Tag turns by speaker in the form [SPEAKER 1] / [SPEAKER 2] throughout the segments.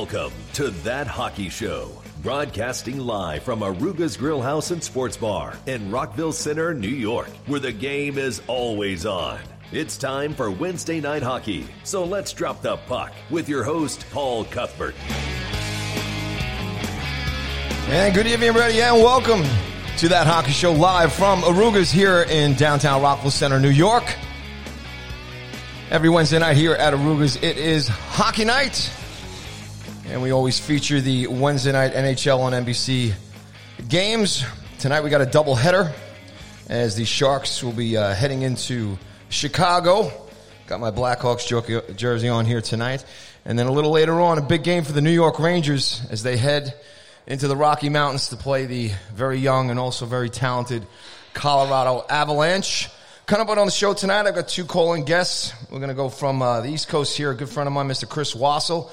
[SPEAKER 1] Welcome to That Hockey Show, broadcasting live from Arooga's Grill House and Sports Bar in Rockville Centre, New York, where the game is always on. It's time for Wednesday Night Hockey, so let's drop the puck with your host, Paul Cuthbert.
[SPEAKER 2] And good evening, everybody, and welcome to that hockey show live from Arooga's here in downtown Rockville Centre, New York. Every Wednesday night here at Arooga's, it is hockey night. And we always feature the Wednesday night NHL on NBC games. Tonight we got a double header as the Sharks will be uh, heading into Chicago. Got my Blackhawks jersey on here tonight. And then a little later on, a big game for the New York Rangers as they head into the Rocky Mountains to play the very young and also very talented Colorado Avalanche. Coming up on the show tonight, I've got two calling guests. We're going to go from uh, the East Coast here, a good friend of mine, Mr. Chris Wassel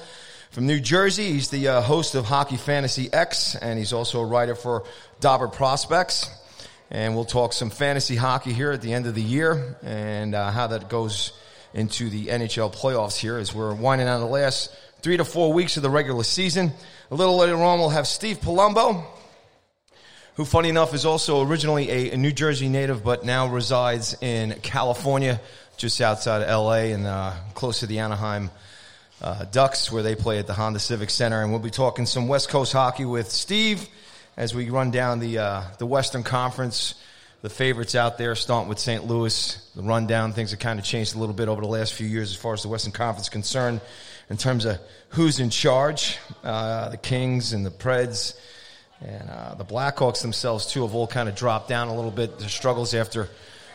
[SPEAKER 2] from New Jersey. He's the uh, host of Hockey Fantasy X, and he's also a writer for Dobber Prospects. And we'll talk some fantasy hockey here at the end of the year and uh, how that goes into the NHL playoffs here as we're winding down the last three to four weeks of the regular season. A little later on, we'll have Steve Palumbo, who, funny enough, is also originally a, a New Jersey native, but now resides in California, just outside of LA and uh, close to the Anaheim uh, Ducks, where they play at the Honda Civic Center. And we'll be talking some West Coast hockey with Steve as we run down the uh, the Western Conference. The favorites out there, starting with St. Louis. The rundown things have kind of changed a little bit over the last few years as far as the Western Conference is concerned, in terms of who's in charge. Uh, the Kings and the Preds and uh, the Blackhawks themselves too have all kind of dropped down a little bit. Their struggles after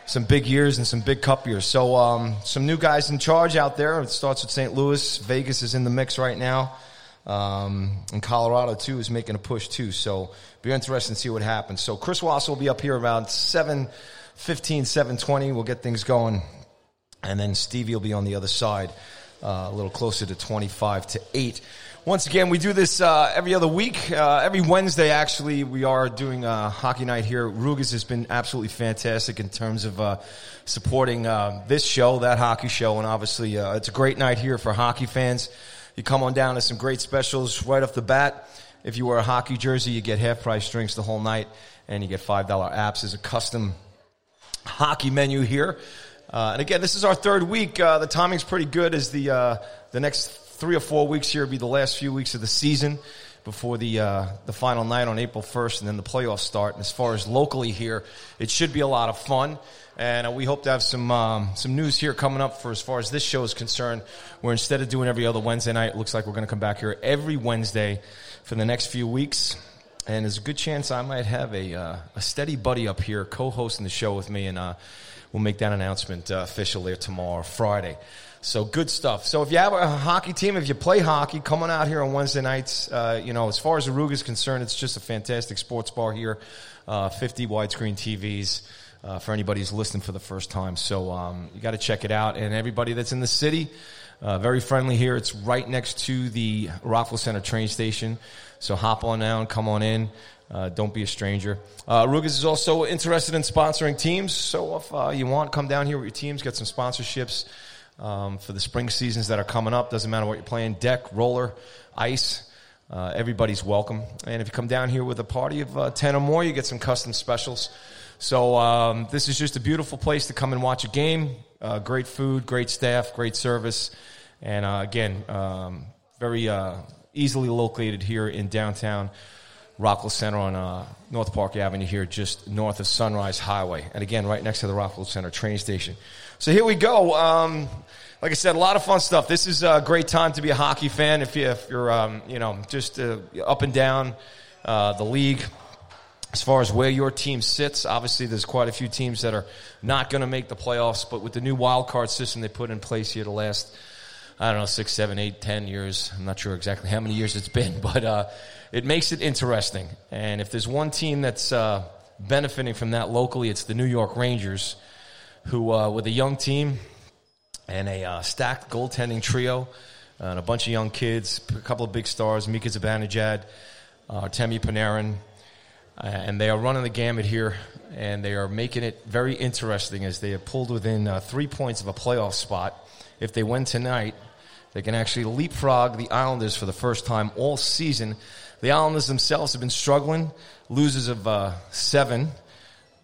[SPEAKER 2] some big years and some big cup years. So um, some new guys in charge out there. It starts with St. Louis. Vegas is in the mix right now. Um, and Colorado too is making a push too. So be interesting to see what happens. So Chris Wass will be up here around 7, 15, 720. We'll get things going. And then Stevie will be on the other side, uh, a little closer to 25 to 8. Once again, we do this uh, every other week. Uh, every Wednesday, actually, we are doing a hockey night here. Rugas has been absolutely fantastic in terms of uh, supporting uh, this show, that hockey show, and obviously, uh, it's a great night here for hockey fans. You come on down to some great specials right off the bat. If you wear a hockey jersey, you get half price drinks the whole night, and you get $5 apps. as a custom hockey menu here. Uh, and again, this is our third week. the timing's pretty good as the, the next three or four weeks here will be the last few weeks of the season before the uh, the final night on April 1st, and then the playoffs start. And as far as locally here, it should be a lot of fun. And uh, we hope to have some um, some news here coming up for as far as this show is concerned. Where instead of doing every other Wednesday night, it looks like we're going to come back here every Wednesday for the next few weeks. And there's a good chance I might have a uh, a steady buddy up here co-hosting the show with me, and uh, we'll make that announcement uh, official there tomorrow, Friday. So good stuff. So if you have a hockey team, if you play hockey, come on out here on Wednesday nights. Uh, you know, as far as Arooga is concerned, it's just a fantastic sports bar here. Uh, 50 widescreen TVs uh, for anybody who's listening for the first time. So um, you got to check it out. And everybody that's in the city, uh, very friendly here. It's right next to the Rockville Centre train station. So hop on down, come on in. Uh, don't be a stranger. Uh, Rugas is also interested in sponsoring teams. So if uh, you want, come down here with your teams, get some sponsorships um, for the spring seasons that are coming up. Doesn't matter what you're playing deck, roller, ice. Uh, everybody's welcome. And if you come down here with a party of uh, 10 or more, you get some custom specials. So um, this is just a beautiful place to come and watch a game. Uh, great food, great staff, great service. And uh, again, um, very uh, easily located here in downtown Rockville Centre on uh, North Park Avenue here, just north of Sunrise Highway. And again, right next to the Rockville Centre train station. So here we go. Um, like I said, a lot of fun stuff. This is a great time to be a hockey fan if, you, if you're, um, you know, just uh, up and down uh, the league. As far as where your team sits, obviously there's quite a few teams that are not going to make the playoffs. But with the new wild card system they put in place here the last, I don't know, six, seven, eight, ten years. I'm not sure exactly how many years it's been, but uh, it makes it interesting. And if there's one team that's uh, benefiting from that locally, it's the New York Rangers who, uh, with a young team and a uh, stacked goaltending trio, uh, and a bunch of young kids, a couple of big stars, Mika Zibanejad, uh, Temi Panarin, uh, and they are running the gamut here, and they are making it very interesting as they have pulled within uh, three points of a playoff spot. If they win tonight, they can actually leapfrog the Islanders for the first time all season. The Islanders themselves have been struggling, losers of uh, seven.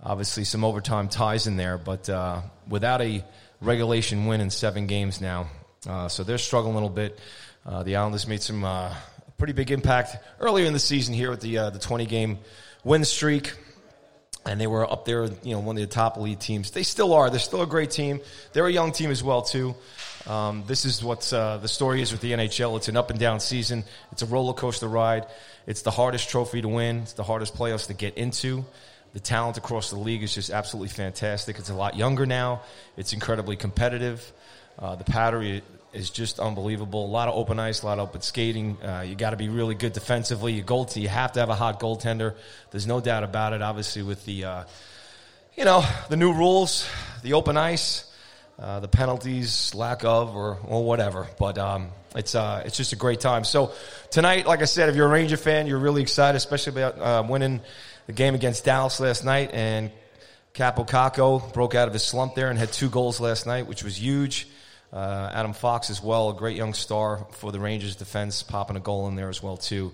[SPEAKER 2] Obviously, some overtime ties in there, but uh, without a regulation win in seven games now. Uh, so they're struggling a little bit. Uh, the Islanders made some uh, pretty big impact earlier in the season here with the uh, the 20 game win streak. And they were up there, you know, one of the top elite teams. They still are. They're still a great team. They're a young team as well, too. Um, this is what uh, the story is with the NHL. It's an up and down season. It's a roller coaster ride. It's the hardest trophy to win. It's the hardest playoffs to get into. The talent across the league is just absolutely fantastic. It's a lot younger now. It's incredibly competitive. Uh, the pattern is just unbelievable. A lot of open ice, a lot of open skating. Uh, you got to be really good defensively. You goal, you have to have a hot goaltender. There's no doubt about it. Obviously, with the uh, you know the new rules, the open ice. Uh, the penalties, lack of, or, or whatever. But um, it's uh, it's just a great time. So tonight, like I said, if you're a Ranger fan, you're really excited, especially about uh, winning the game against Dallas last night. And Kaapo Kakko broke out of his slump there and had two goals last night, which was huge. Uh, Adam Fox as well, a great young star for the Rangers defense, popping a goal in there as well too.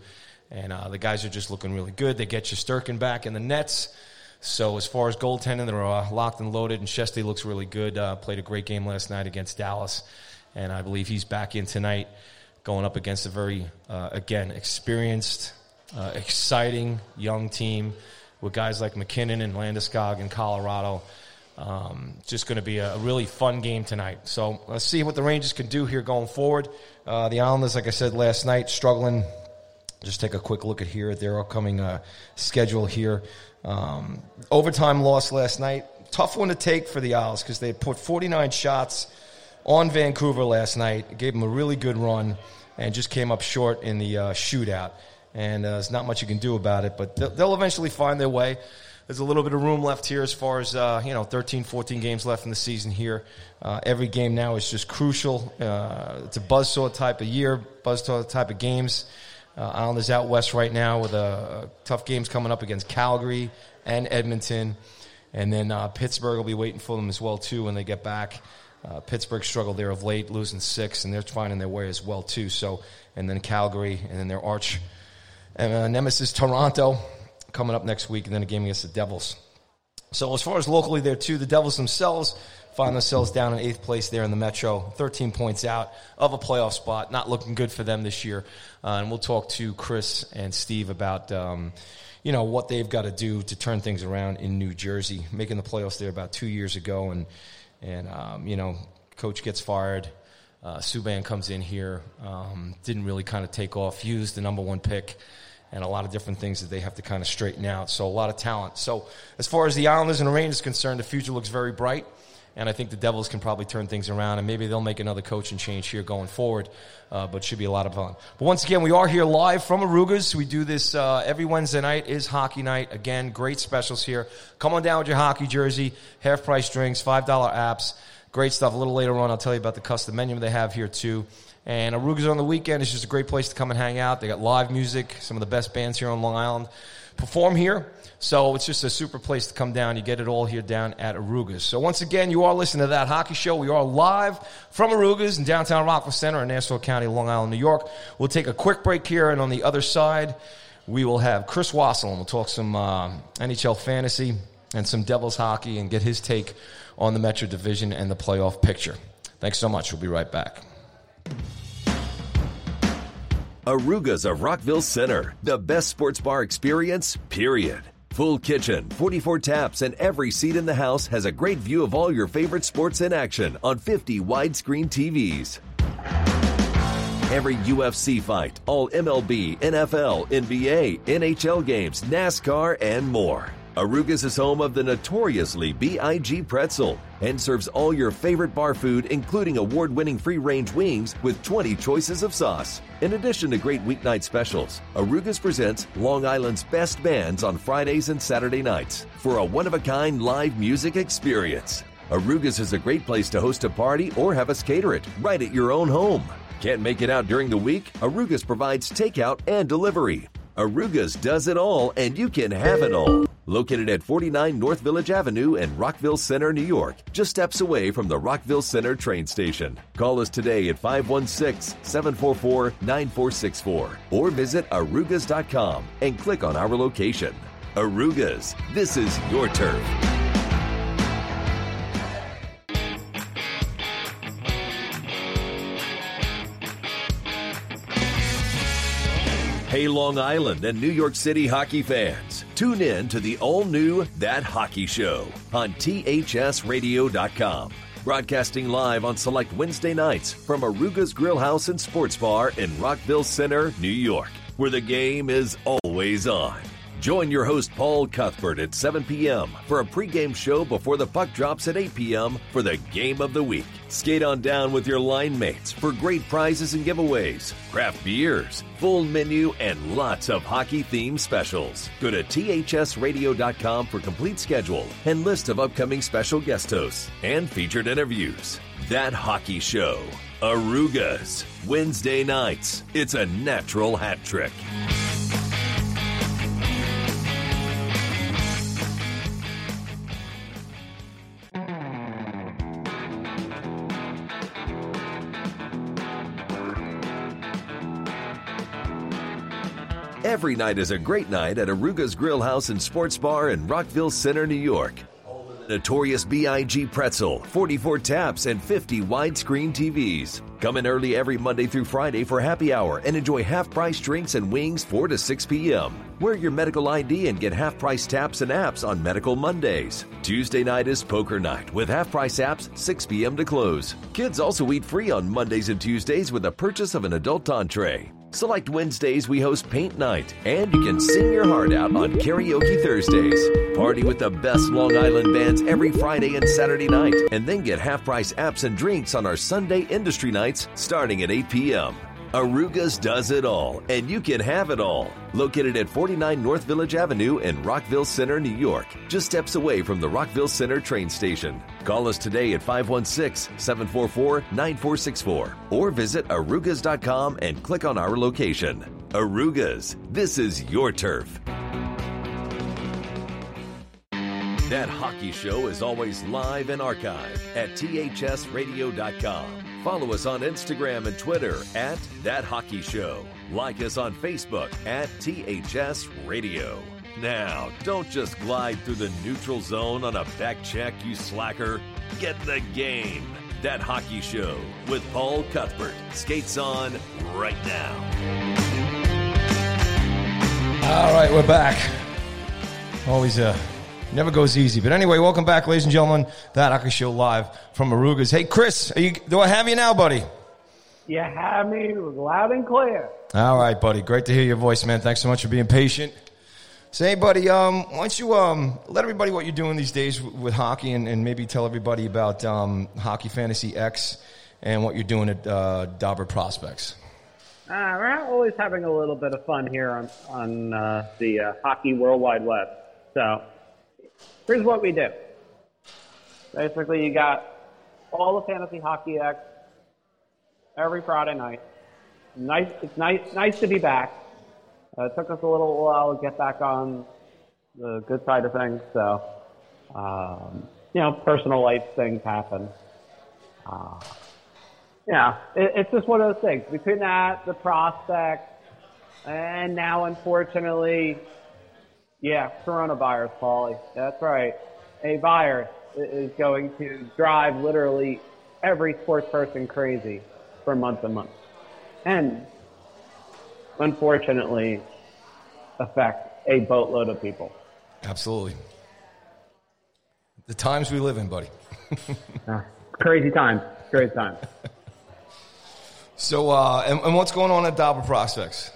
[SPEAKER 2] And uh, the guys are just looking really good. They get Shesterkin back in the nets. So as far as goaltending, they're uh, locked and loaded, and Shesty looks really good. Uh, played a great game last night against Dallas, and I believe he's back in tonight, going up against a very, uh, again, experienced, uh, exciting young team with guys like MacKinnon and Landeskog in Colorado. Um, just going to be a, really fun game tonight. So let's see what the Rangers can do here going forward. Uh, the Islanders, like I said last night, struggling. Just take a quick look at here at their upcoming uh, schedule here. Um, overtime loss last night. Tough one to take for the Isles because they put 49 shots on Vancouver last night. Gave them a really good run and just came up short in the uh, shootout. And uh, there's not much you can do about it, but they'll, they'll, eventually find their way. There's a little bit of room left here as far as, uh, you know, 13, 14 games left in the season here. Uh, every game now is just crucial. Uh, it's a buzzsaw type of year, buzzsaw type of games. Uh, Islanders out west right now with a, tough games coming up against Calgary and Edmonton, and then uh, Pittsburgh will be waiting for them as well too when they get back. Uh, Pittsburgh struggled there of late, losing six, and they're finding their way as well too. So, and then Calgary, and then their arch uh, nemesis Toronto coming up next week, and then a game against the Devils. So as far as locally there too, the Devils themselves find themselves down in eighth place there in the Metro, 13 points out of a playoff spot. Not looking good for them this year. Uh, and we'll talk to Chris and Steve about, um, you know, what they've got to do to turn things around in New Jersey, making the playoffs there about two years ago. And, and um, you know, coach gets fired. Uh, Subban comes in here, um, didn't really kind of take off, used the number one pick and a lot of different things that they have to kind of straighten out. So a lot of talent. So as far as the Islanders and the Rangers concerned, the future looks very bright and I think the Devils can probably turn things around, and maybe they'll make another coaching change here going forward. Uh, but should be a lot of fun. But once again, we are here live from Aroogas. We do this uh, every Wednesday night is hockey night. Again, great specials here. Come on down with your hockey jersey, half price drinks, five dollar apps, great stuff. A little later on, I'll tell you about the custom menu they have here too. And Aroogas on the weekend is just a great place to come and hang out. They got live music, some of the best bands here on Long Island perform here. So it's just a super place to come down. You get it all here down at Aroogas. So once again, you are listening to that hockey show. We are live from Arugas in downtown Rockville Centre in Nassau County, Long Island, New York. We'll take a quick break here, and on the other side, we will have Chris Wassel, and we'll talk some uh, NHL fantasy and some Devils hockey and get his take on the Metro Division and the playoff picture. Thanks so much. We'll be right back.
[SPEAKER 1] Aroogas of Rockville Centre, the best sports bar experience, period. Full kitchen, 44 taps, and every seat in the house has a great view of all your favorite sports in action on 50 widescreen TVs. Every UFC fight, all MLB, NFL, NBA, NHL games, NASCAR, and more. Aroogas is home of the notoriously BIG pretzel and serves all your favorite bar food, including award winning free range wings with 20 choices of sauce. In addition to great weeknight specials, Aroogas presents Long Island's best bands on Fridays and Saturday nights for a one of a kind live music experience. Aroogas is a great place to host a party or have us cater it right at your own home. Can't make it out during the week? Aroogas provides takeout and delivery. Aroogas does it all, and you can have it all. located at 49 North Village Avenue in Rockville Centre, New York, just steps away from the Rockville Centre train station. Call us today at 516 744 9464 or visit aroogas.com and click on our location. Aroogas, this is your turf. Hey, Long Island and New York City hockey fans. Tune in to the all new That Hockey Show on THSRadio.com. Broadcasting live on select Wednesday nights from Arooga's Grill House and Sports Bar in Rockville Centre, New York, where the game is always on. Join your host Paul Cuthbert at 7 p.m. for a pregame show before the puck drops at 8 p.m. for the game of the week. Skate on down with your line mates for great prizes and giveaways, craft beers, full menu, and lots of hockey themed specials. Go to thsradio.com for complete schedule and list of upcoming special guest hosts and featured interviews. That Hockey Show. Aroogas. Wednesday nights. It's a natural hat trick. Every night is a great night at Arooga's Grill House and Sports Bar in Rockville Centre, New York. Notorious B.I.G. Pretzel, 44 taps, and 50 widescreen TVs. Come in early every Monday through Friday for happy hour and enjoy half price drinks and wings 4 to 6 p.m. Wear your medical ID and get half price taps and apps on Medical Mondays. Tuesday night is poker night with half price apps 6 p.m. to close. Kids also eat free on Mondays and Tuesdays with a purchase of an adult entree. Select Wednesdays, we host Paint Night, and you can sing your heart out on Karaoke Thursdays. Party with the best Long Island bands every Friday and Saturday night, and then get half price apps and drinks on our Sunday industry nights starting at 8 p.m. Aroogas does it all, and you can have it all. Located at 49 North Village Avenue in Rockville Centre, New York, just steps away from the Rockville Centre train station. Call us today at 516 744 9464 or visit aroogas.com and click on our location. Aroogas, this is your turf. That hockey show is always live and archived at thsradio.com. Follow us on Instagram and Twitter at That Hockey Show. Like us on Facebook at THS Radio. Now, don't just glide through the neutral zone on a back check, you slacker. Get the game. That Hockey Show with Paul Cuthbert skates on right now.
[SPEAKER 2] All right, we're back. Always uh, never goes easy. But anyway, welcome back, ladies and gentlemen. That Hockey Show live from Aroogas. Hey, Chris, you, do I have you now, buddy?
[SPEAKER 3] You have me loud and clear.
[SPEAKER 2] All right, buddy. Great to hear your voice, man. Thanks so much for being patient. Say, hey, buddy, um, why don't you um, let everybody what you're doing these days with, with hockey and, and, maybe tell everybody about um, Hockey Fantasy X and what you're doing at uh, Dobber Prospects.
[SPEAKER 3] Uh, we're always having a little bit of fun here on, on uh, the uh, Hockey World Wide Web. So here's what we do. Basically, you got all the Fantasy Hockey X every Friday night. Nice, it's nice, nice to be back. Uh, it took us a little while to get back on the good side of things. So, um, you know, personal life things happen. Uh, yeah, it, it's just one of those things. Between that, the prospect, and now, unfortunately, yeah, coronavirus, Paulie. That's right. A virus is going to drive literally every sports person crazy for months and months. And unfortunately affect a boatload of people.
[SPEAKER 2] Absolutely. The times we live in, buddy.
[SPEAKER 3] uh, crazy times. Crazy times.
[SPEAKER 2] so, uh, and, and, what's going on at Dobber Prospects?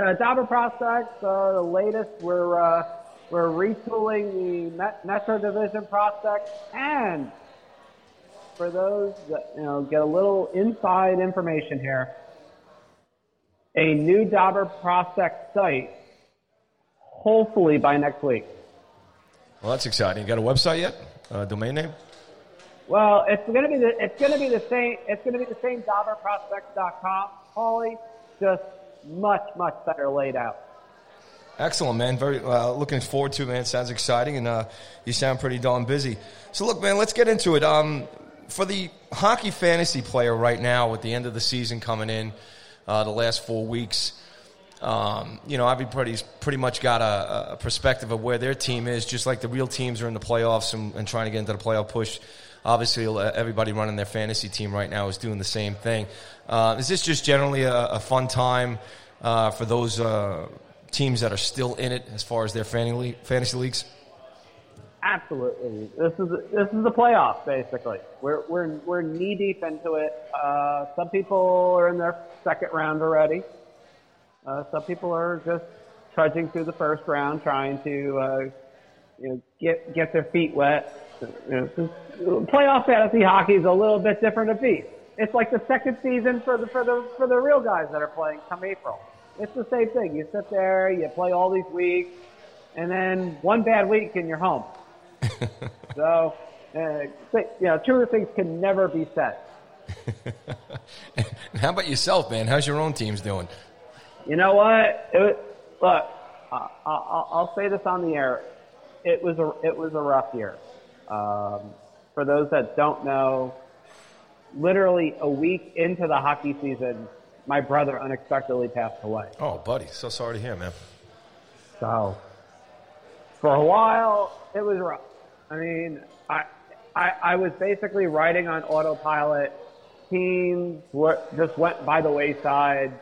[SPEAKER 3] Uh, Prospects, uh, the latest, we're, uh, we're retooling the Metro Division prospects and for those that, you know, get a little inside information here, a new Dobber prospect site, hopefully by next week.
[SPEAKER 2] Well, that's exciting. You got a website yet? Uh, domain name?
[SPEAKER 3] Well, it's going to be the it's going to be the same it's going to be the same DobberProspects.com, Paulie, just much much better laid out.
[SPEAKER 2] Excellent, man. Very uh, looking forward to it, man. Sounds exciting, and uh, you sound pretty darn busy. So, look, man, let's get into it. Um, for the hockey fantasy player right now, with the end of the season coming in, uh, the last four weeks, um, you know, everybody's pretty much got a, a, perspective of where their team is, just like the real teams are in the playoffs and, and trying to get into the playoff push. Obviously, uh, everybody running their fantasy team right now is doing the same thing. Uh, is this just generally a, a fun time uh, for those uh, teams that are still in it as far as their fantasy leagues?
[SPEAKER 3] Absolutely. This is this is the playoffs basically. We're we're we're knee deep into it. Uh, some people are in their second round already. Uh, some people are just trudging through the first round, trying to uh, you know get get their feet wet. Playoff fantasy hockey is a little bit different of beast. It's like the second season for the for the for the real guys that are playing come April. It's the same thing. You sit there, you play all these weeks, and then one bad week and you're home. so, uh, you know, truer things can never be said.
[SPEAKER 2] How about yourself, man? How's your own teams doing?
[SPEAKER 3] You know what? It, look, uh, I'll, I'll say this on the air. It was a it was a rough year. Um, for those that don't know, literally a week into the hockey season, my brother unexpectedly passed away.
[SPEAKER 2] Oh, buddy, so sorry to hear, man.
[SPEAKER 3] So, for a while, it was rough. I mean, I, I, I was basically riding on autopilot. Teams were, just went by the wayside.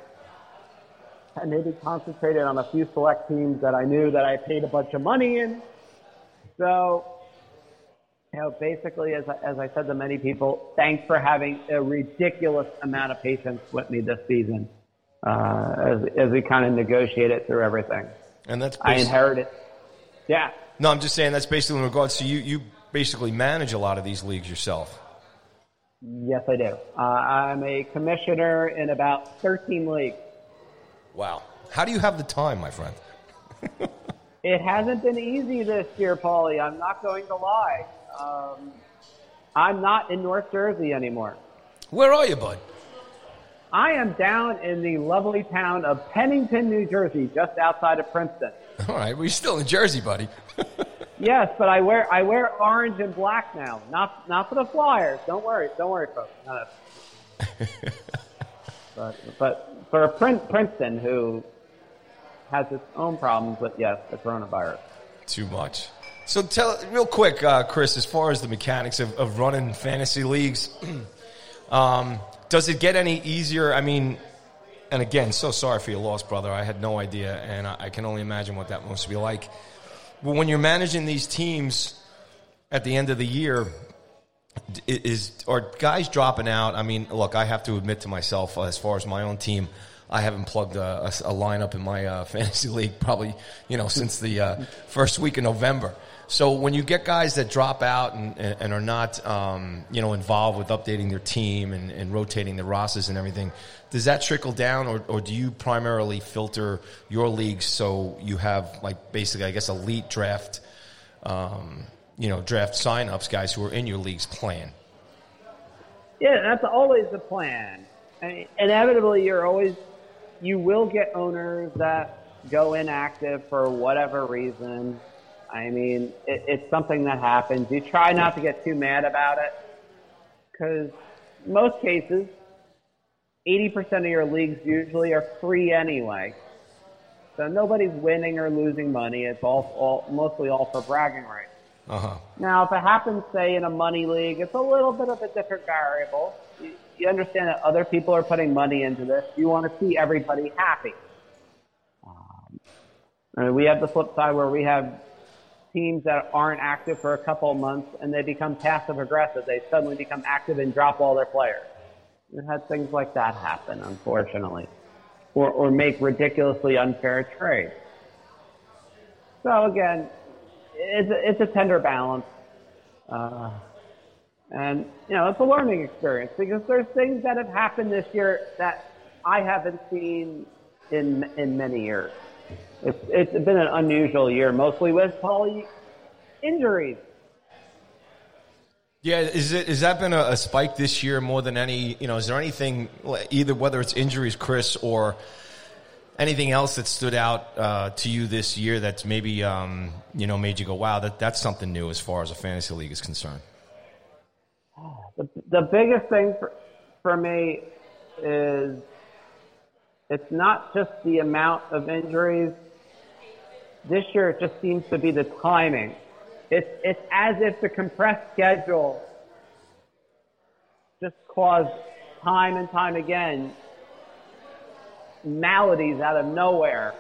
[SPEAKER 3] And maybe concentrated on a few select teams that I knew that I paid a bunch of money in. So, you know, basically, as I, as I said to many people, thanks for having a ridiculous amount of patience with me this season uh, as, as we kind of negotiate it through everything.
[SPEAKER 2] And that's
[SPEAKER 3] I inherited. Yeah.
[SPEAKER 2] No, I'm just saying that's basically in regards to you. You basically manage a lot of these leagues yourself.
[SPEAKER 3] Yes, I do. Uh, I'm a commissioner in about 13 leagues.
[SPEAKER 2] Wow. How do you have the time, my friend?
[SPEAKER 3] it hasn't been easy this year, Paulie. I'm not going to lie. Um, I'm not in North Jersey anymore.
[SPEAKER 2] Where are you, bud?
[SPEAKER 3] I am down in the lovely town of Pennington, New Jersey, just outside of Princeton.
[SPEAKER 2] All right, well, you're still in Jersey, buddy.
[SPEAKER 3] yes, but I wear I wear orange and black now. Not not for the Flyers. Don't worry, don't worry, folks. But but for a Princeton who has its own problems with yes the coronavirus.
[SPEAKER 2] Too much. So tell real quick, uh, Chris, as far as the mechanics of, of running fantasy leagues, um, does it get any easier? I mean, and again, so sorry for your loss, brother. I had no idea, and I, I can only imagine what that must be like. But when you're managing these teams at the end of the year, is are guys dropping out? I mean, look, I have to admit to myself, as far as my own team, I haven't plugged a, a, a lineup in my uh, fantasy league probably you know since the uh, first week of November. So when you get guys that drop out and, and are not, um, you know, involved with updating their team and, and, rotating the rosters and everything, does that trickle down, or, or do you primarily filter your leagues so you have like basically, I guess, elite draft, um, you know, draft signups, guys who are in your leagues playing?
[SPEAKER 3] Yeah, that's always the plan. I mean, inevitably, you're always you will get owners that go inactive for whatever reason I mean, it, it's something that happens. You try not to get too mad about it because most cases, 80% of your leagues usually are free anyway. So nobody's winning or losing money. It's all, all mostly all for bragging rights.
[SPEAKER 2] Uh-huh.
[SPEAKER 3] Now, if it happens, say, in a money league, it's a little bit of a different variable. You, you understand that other people are putting money into this. You want to see everybody happy. Um, and we have the flip side where we have teams that aren't active for a couple of months and they become passive aggressive. They suddenly become active and drop all their players. We've had things like that happen, unfortunately, or, or make ridiculously unfair trades. So again, it's a, it's a tender balance. Uh, and, you know, it's a learning experience because there's things that have happened this year that I haven't seen in, in many years. It's, it's been an unusual year, mostly with poly injuries.
[SPEAKER 2] Yeah, is it has that been a, a, spike this year more than any? You know, is there anything either whether it's injuries, Chris, or anything else that stood out uh, to you this year that's maybe um, you know made you go, wow, that that's something new as far as a fantasy league is concerned?
[SPEAKER 3] The, the biggest thing for, for me is it's not just the amount of injuries. This year, it just seems to be the timing. It's, it's as if the compressed schedule just caused time and time again maladies out of nowhere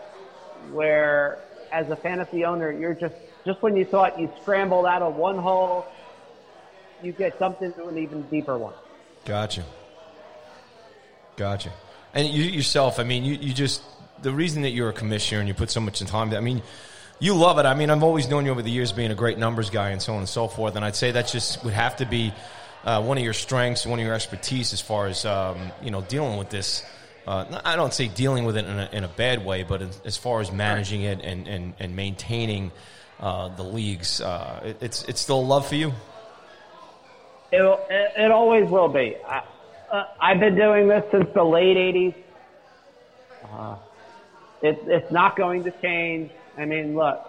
[SPEAKER 3] where as a fantasy owner, you're just, just when you thought you scrambled out of one hole, you get dumped into an even deeper one.
[SPEAKER 2] Gotcha. Gotcha. And you yourself, I mean, you, you just, the reason that you're a commissioner and you put so much time, I mean, you love it. I mean, I've always known you over the years being a great numbers guy and so on and so forth. And I'd say that just would have to be uh, one of your strengths, one of your expertise as far as, um, you know, dealing with this. Uh, I don't say dealing with it in a, in a bad way, but as far as managing it and, and, and maintaining uh, the leagues, uh, it, it's, it's still a love for you?
[SPEAKER 3] It, it, it always will be. I, uh, I've been doing this since the late 80s. Uh, it, it's not going to change. I mean, look,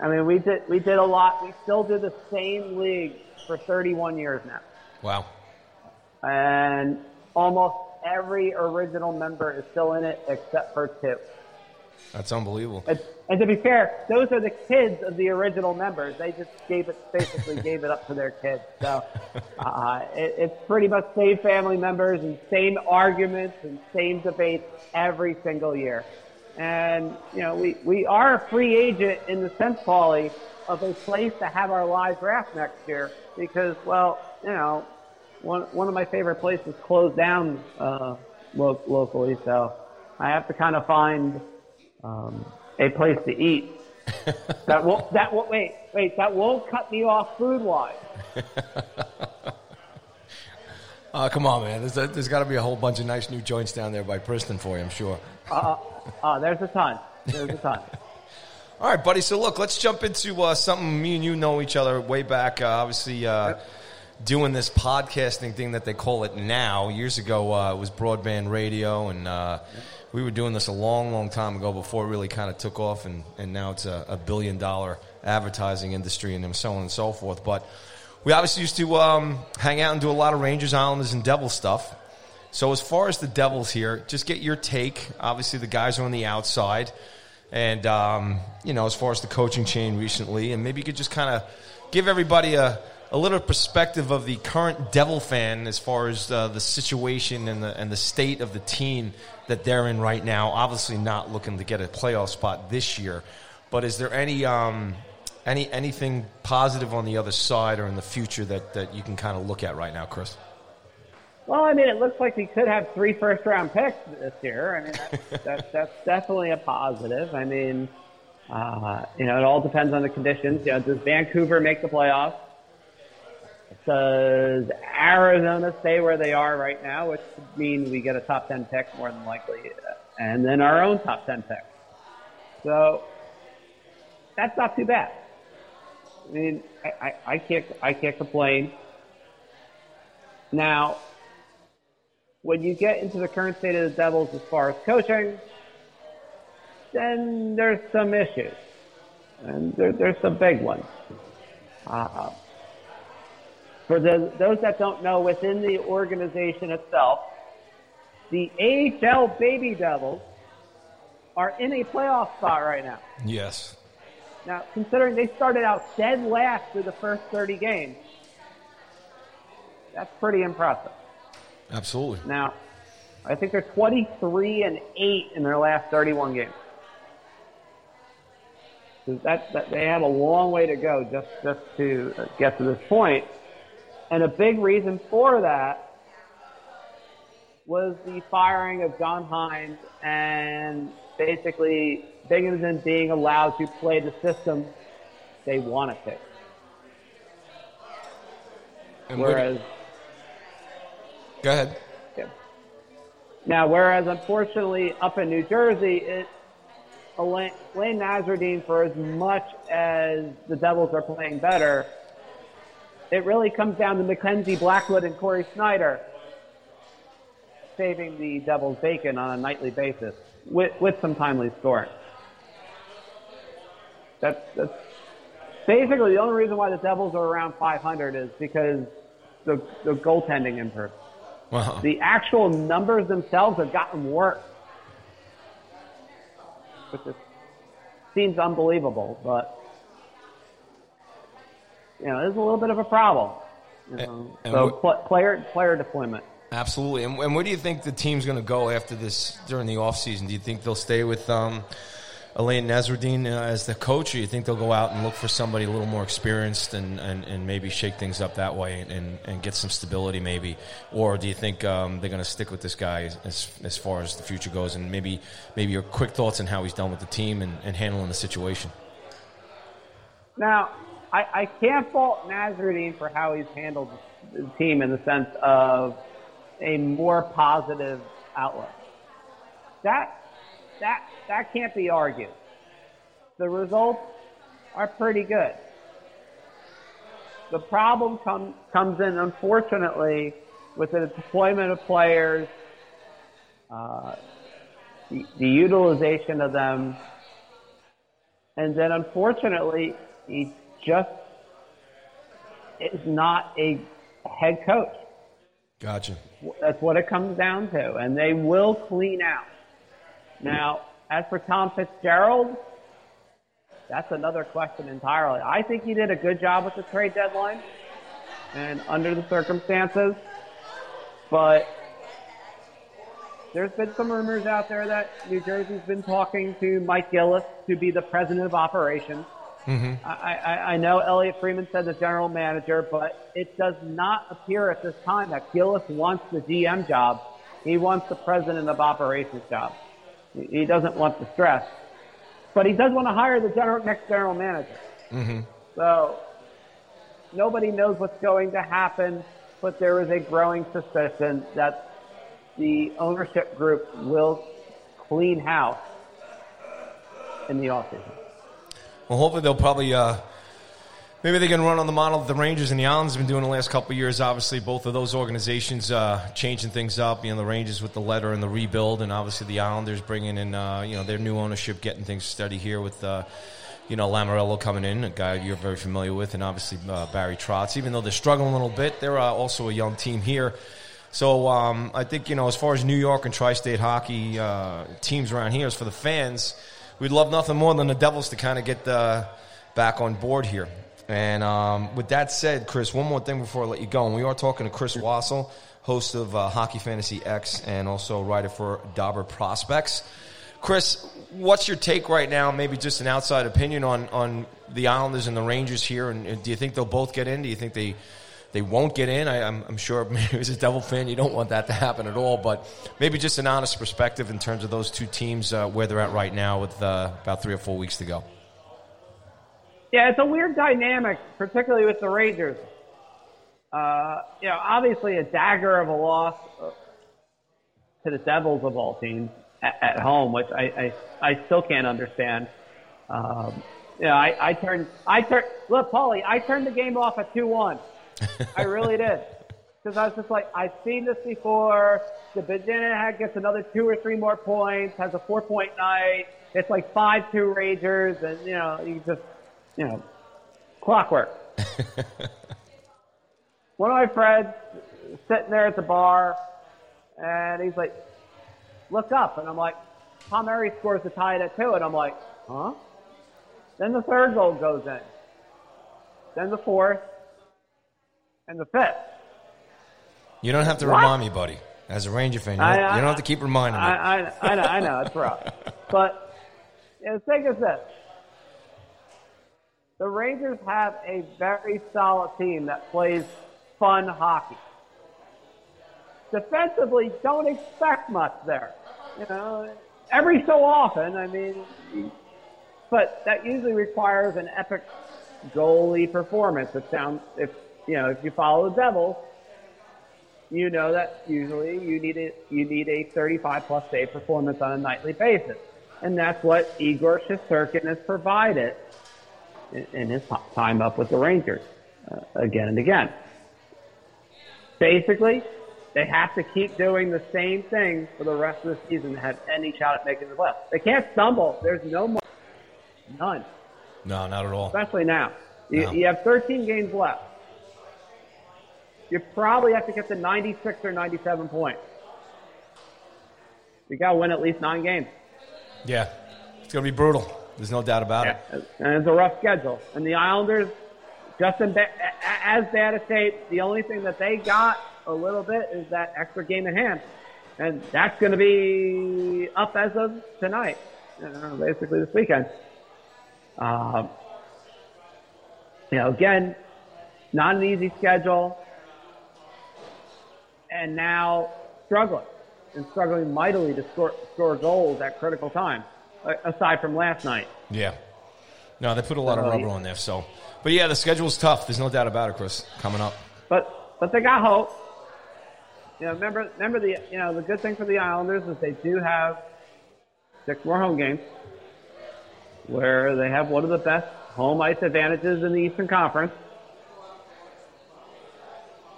[SPEAKER 3] I mean, we did, we did a lot. We still do the same league for 31 years now.
[SPEAKER 2] Wow.
[SPEAKER 3] And almost every original member is still in it except for two.
[SPEAKER 2] That's unbelievable.
[SPEAKER 3] And, and, to be fair, those are the kids of the original members. They just gave it, basically gave it up to their kids. So uh, it, it's pretty much same family members and same arguments and same debates every single year. And you know, we we are a free agent in the sense, Paulie, of a place to have our live draft next year because, well, you know, one one of my favorite places closed down uh, lo- locally, so I have to kind of find um, a place to eat. that won't, that won't, wait, wait, that won't cut me off food wise.
[SPEAKER 2] Oh, come on, man. There's, there's got to be a whole bunch of nice new joints down there by Princeton for you, I'm sure.
[SPEAKER 3] Uh, uh, there's a ton. There's a ton.
[SPEAKER 2] All right, buddy. So, look, let's jump into uh, something me and you know each other way back. Uh, obviously, uh, doing this podcasting thing that they call it now. Years ago, uh, it was broadband radio, and uh, we were doing this a long, long time ago before it really kind of took off, and, and now it's a, a billion dollar advertising industry and so on and so forth. But we obviously used to um, hang out and do a lot of Rangers, Islanders, and Devil stuff. So as far as the Devils here, just get your take. Obviously, the guys are on the outside, and um, you know, as far as the coaching chain recently, and maybe you could just kind of give everybody a a little perspective of the current Devil fan as far as uh, the situation and the and the state of the team that they're in right now. Obviously, not looking to get a playoff spot this year, but is there any um, any anything positive on the other side or in the future that that you can kind of look at right now, Chris?
[SPEAKER 3] Well, I mean, it looks like we could have three first round picks this year. I mean, that's, that's, that's definitely a positive. I mean, uh, you know, it all depends on the conditions. You know, does Vancouver make the playoffs? Does Arizona stay where they are right now, which would mean we get a top 10 pick more than likely, and then our own top 10 pick. So that's not too bad. I mean, I, I, I can't, I can't complain. Now, when you get into the current state of the Devils as far as coaching, then there's some issues. And there, there's some big ones. Uh, for the, those that don't know, within the organization itself, the AHL Baby Devils are in a playoff spot right now.
[SPEAKER 2] Yes.
[SPEAKER 3] Now, considering they started out dead last through the first 30 games, that's pretty impressive.
[SPEAKER 2] Absolutely.
[SPEAKER 3] Now, I think they're 23 and 8 in their last 31 games. That, that they have a long way to go just just to get to this point. And a big reason for that was the firing of John Hynes and basically Binghamton being allowed to play the system they wanted to.
[SPEAKER 2] And whereas, go ahead.
[SPEAKER 3] Yeah. Now, whereas unfortunately up in New Jersey, it Alain Nasreddine, for as much as the Devils are playing better, it really comes down to Mackenzie Blackwood and Cory Schneider saving the Devils bacon on a nightly basis. with, with some timely scoring. That's, that's basically the only reason why the Devils are around 500 is because the, the goaltending improved.
[SPEAKER 2] Wow.
[SPEAKER 3] The actual numbers themselves have gotten worse, which is, seems unbelievable, but you know, there's a little bit of a problem. You know?
[SPEAKER 2] And-
[SPEAKER 3] so pl- player player deployment.
[SPEAKER 2] Absolutely. And, and where do you think the team's going to go after this during the offseason? Do you think they'll stay with um, Alain Nasreddine uh, as the coach, or do you think they'll go out and look for somebody a little more experienced and, and, and maybe shake things up that way and, and get some stability maybe? Or do you think um, they're going to stick with this guy as, as far as the future goes? And maybe maybe your quick thoughts on how he's done with the team and, and handling the situation?
[SPEAKER 3] Now, I, I can't fault Nasreddine for how he's handled the team in the sense of a more positive outlook. That that that can't be argued. The results are pretty good. The problem com- comes in, unfortunately, with the deployment of players, uh, the, the utilization of them, and then unfortunately, he just is not a head coach.
[SPEAKER 2] Gotcha.
[SPEAKER 3] That's what it comes down to. And they will clean out. Now, as for Tom Fitzgerald, that's another question entirely. I think he did a good job with the trade deadline and under the circumstances. But there's been some rumors out there that New Jersey's been talking to Mike Gillis to be the president of operations. Mm-hmm. I, I, I know Elliotte Friedman said the general manager, but it does not appear at this time that Gillis wants the GM job. He wants the president of operations job. He doesn't want the stress, but he does want to hire the general, next general manager. Mm-hmm. So nobody knows what's going to happen, but there is a growing suspicion that the ownership group will clean house in the offseason.
[SPEAKER 2] Well, hopefully they'll probably uh, maybe they can run on the model that the Rangers and the Islanders have been doing the last couple years. Obviously, both of those organizations uh, changing things up. You know, the Rangers with the letter and the rebuild, and obviously the Islanders bringing in uh, you know their new ownership, getting things steady here with. Uh, you know, Lamoriello coming in, a guy you're very familiar with, and obviously uh, Barry Trotz. Even though they're struggling a little bit, they're uh, also a young team here. So um, I think you know, as far as New York and tri-state hockey uh, teams around here, as for the fans, we'd love nothing more than the Devils to kind of get uh, back on board here. And um, with that said, Chris, one more thing before I let you go. And we are talking to Chris Wassel, host of uh, Hockey Fantasy X and also writer for Dobber Prospects. Chris, what's your take right now? Maybe just an outside opinion on, on the Islanders and the Rangers here. And, and do you think they'll both get in? Do you think they they won't get in? I, I'm, I'm sure maybe as a Devil fan, you don't want that to happen at all. But maybe just an honest perspective in terms of those two teams, uh, where they're at right now with uh, about three or four weeks to go.
[SPEAKER 3] Yeah, it's a weird dynamic, particularly with the Rangers. Uh, you know, obviously a dagger of a loss uh, to the Devils of all teams at, at home, which I, I, I still can't understand. Um, know, I, I turned, I turned, look, Paulie, I turned the game off at 2-1. I really did. Because I was just like, I've seen this before. The Virginia gets another two or three more points, has a four point night. It's like 5-2 Rangers, and, you know, you just, you know, clockwork. One of my friends sitting there at the bar, and he's like, look up. And I'm like, Tom Murray scores to tie it at two. And I'm like, huh? Then the third goal goes in. Then the fourth. And the fifth.
[SPEAKER 2] You don't have to
[SPEAKER 3] What?
[SPEAKER 2] remind me, buddy. As a Ranger fan, you don't,
[SPEAKER 3] I-
[SPEAKER 2] you don't have to keep reminding me.
[SPEAKER 3] I, I, I know, I know, it's rough. But the thing is this. The Rangers have a very solid team that plays fun hockey. Defensively, don't expect much there. You know, every so often, I mean, but that usually requires an epic goalie performance. It sounds, if, you know, if you follow the devil, you know that usually you need a, you need a 35 plus save performance on a nightly basis. And that's what Igor Shesterkin has provided in, in his time up with the Rangers uh, again and again. Basically, they have to keep doing the same thing for the rest of the season to have any shot at making the playoffs. They can't stumble. There's no more. None.
[SPEAKER 2] No, not at all.
[SPEAKER 3] Especially now. You,
[SPEAKER 2] No.
[SPEAKER 3] you have 13 games left. You probably have to get to 96 or 97 points. You got to win at least nine games.
[SPEAKER 2] Yeah, it's gonna be brutal. There's no doubt about it.
[SPEAKER 3] And it's a rough schedule. And the Islanders, just in ba- as bad a shape. The only thing that they got a little bit is that extra game in hand. And that's going to be up as of tonight, uh, basically this weekend. Um, you know, again, not an easy schedule. And now struggling and struggling mightily to score, score goals at critical times, uh, aside from last night.
[SPEAKER 2] Yeah. No, they put a lot of
[SPEAKER 3] So,
[SPEAKER 2] rubber on there. So, but yeah, the schedule's tough. There's no doubt about it, Chris. Coming up.
[SPEAKER 3] But but they got hope. You know, remember remember the you know the good thing for the Islanders is they do have six more home games, where they have one of the best home ice advantages in the Eastern Conference.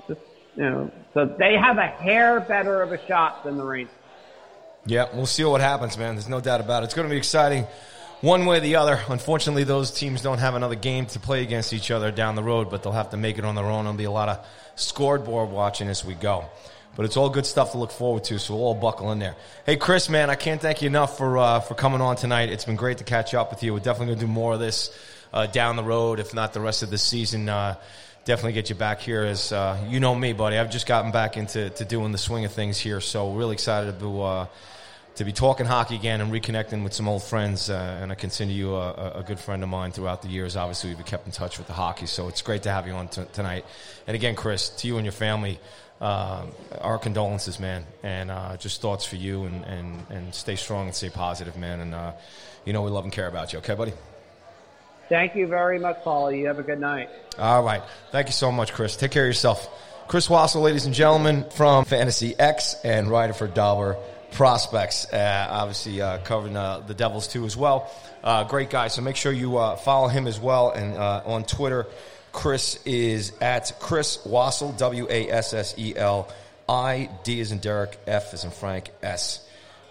[SPEAKER 3] Just you know, so they have a hair better of a shot than the Rangers.
[SPEAKER 2] Yeah, we'll see what happens, man. There's no doubt about it. It's going to be exciting one way or the other. Unfortunately, those teams don't have another game to play against each other down the road, but they'll have to make it on their own. There'll be a lot of scoreboard watching as we go. But it's all good stuff to look forward to, so we'll all buckle in there. Hey, Chris, man, I can't thank you enough for uh, for coming on tonight. It's been great to catch up with you. We're definitely going to do more of this uh, down the road, if not the rest of the season. Uh, definitely get you back here as uh, you know me, buddy. I've just gotten back into to doing the swing of things here, so really excited to uh, to be talking hockey again and reconnecting with some old friends. Uh, and I consider you a, a- good friend of mine throughout the years. Obviously, we've kept in touch with the hockey, so it's great to have you on t- tonight. And again, Chris, to you and your family, uh, our condolences, man, and uh, just thoughts for you. And, and, and stay strong and stay positive, man. And uh, you know we love and care about you. Okay, buddy.
[SPEAKER 3] Thank you very much, Paula. You have a good night.
[SPEAKER 2] All right. Thank you so much, Chris. Take care of yourself. Chris Wassel, ladies and gentlemen, from Fantasy X and writer for Dobber Prospects. Uh, obviously, uh, covering uh, the Devils too as well. Uh, great guy. So make sure you uh, follow him as well. And uh, on Twitter, Chris is at Chris Wassel, W A S S E L I, D is in Derek, F is in Frank, S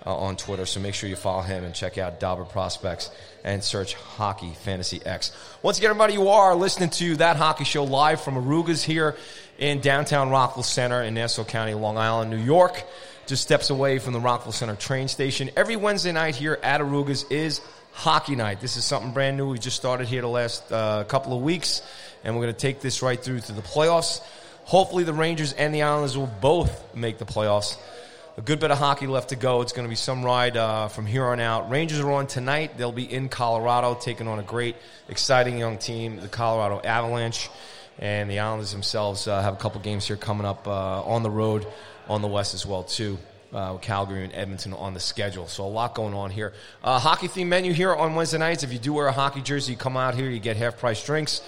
[SPEAKER 2] uh, on Twitter. So make sure you follow him and check out Dobber Prospects and search Hockey Fantasy X. Once again, everybody, you are listening to that hockey show live from Arooga's here in downtown Rockville Centre in Nassau County, Long Island, New York. Just steps away from the Rockville Centre train station. Every Wednesday night here at Arooga's is hockey night. This is something brand new. We just started here the last uh, couple of weeks, and we're going to take this right through to the playoffs. Hopefully, the Rangers and the Islanders will both make the playoffs a good bit of hockey left to go. It's going to be some ride uh, from here on out. Rangers are on tonight. They'll be in Colorado, taking on a great, exciting young team, the Colorado Avalanche. And the Islanders themselves uh, have a couple games here coming up uh, on the road on the West as well, too. Uh, with Calgary and Edmonton on the schedule. So a lot going on here. Uh, hockey theme menu here on Wednesday nights. If you do wear a hockey jersey, you come out here, you get half price drinks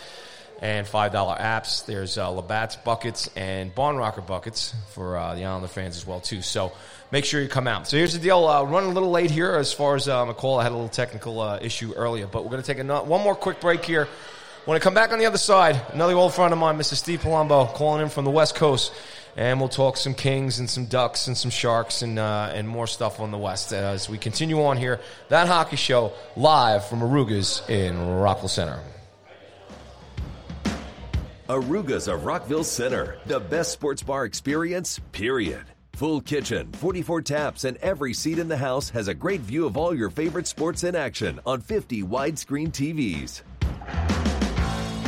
[SPEAKER 2] and five dollar apps. There's uh, Labatt's buckets and Barn Rocker buckets for uh, the Islander fans as well too. So make sure you come out. So here's the deal. Uh, running a little late here as far as uh, McCall. I had a little technical uh, issue earlier, but we're going to take ano- one more quick break here. When I come back on the other side, another old friend of mine, Mr. Steve Palumbo, calling in from the West Coast. And we'll talk some Kings and some Ducks and some Sharks and uh, and more stuff on the West as we continue on here. That hockey show live from Aroogas in Rockville Centre.
[SPEAKER 1] Aroogas of Rockville Centre, the best sports bar experience, period. Full kitchen, 44 taps, and every seat in the house has a great view of all your favorite sports in action on 50 widescreen TVs.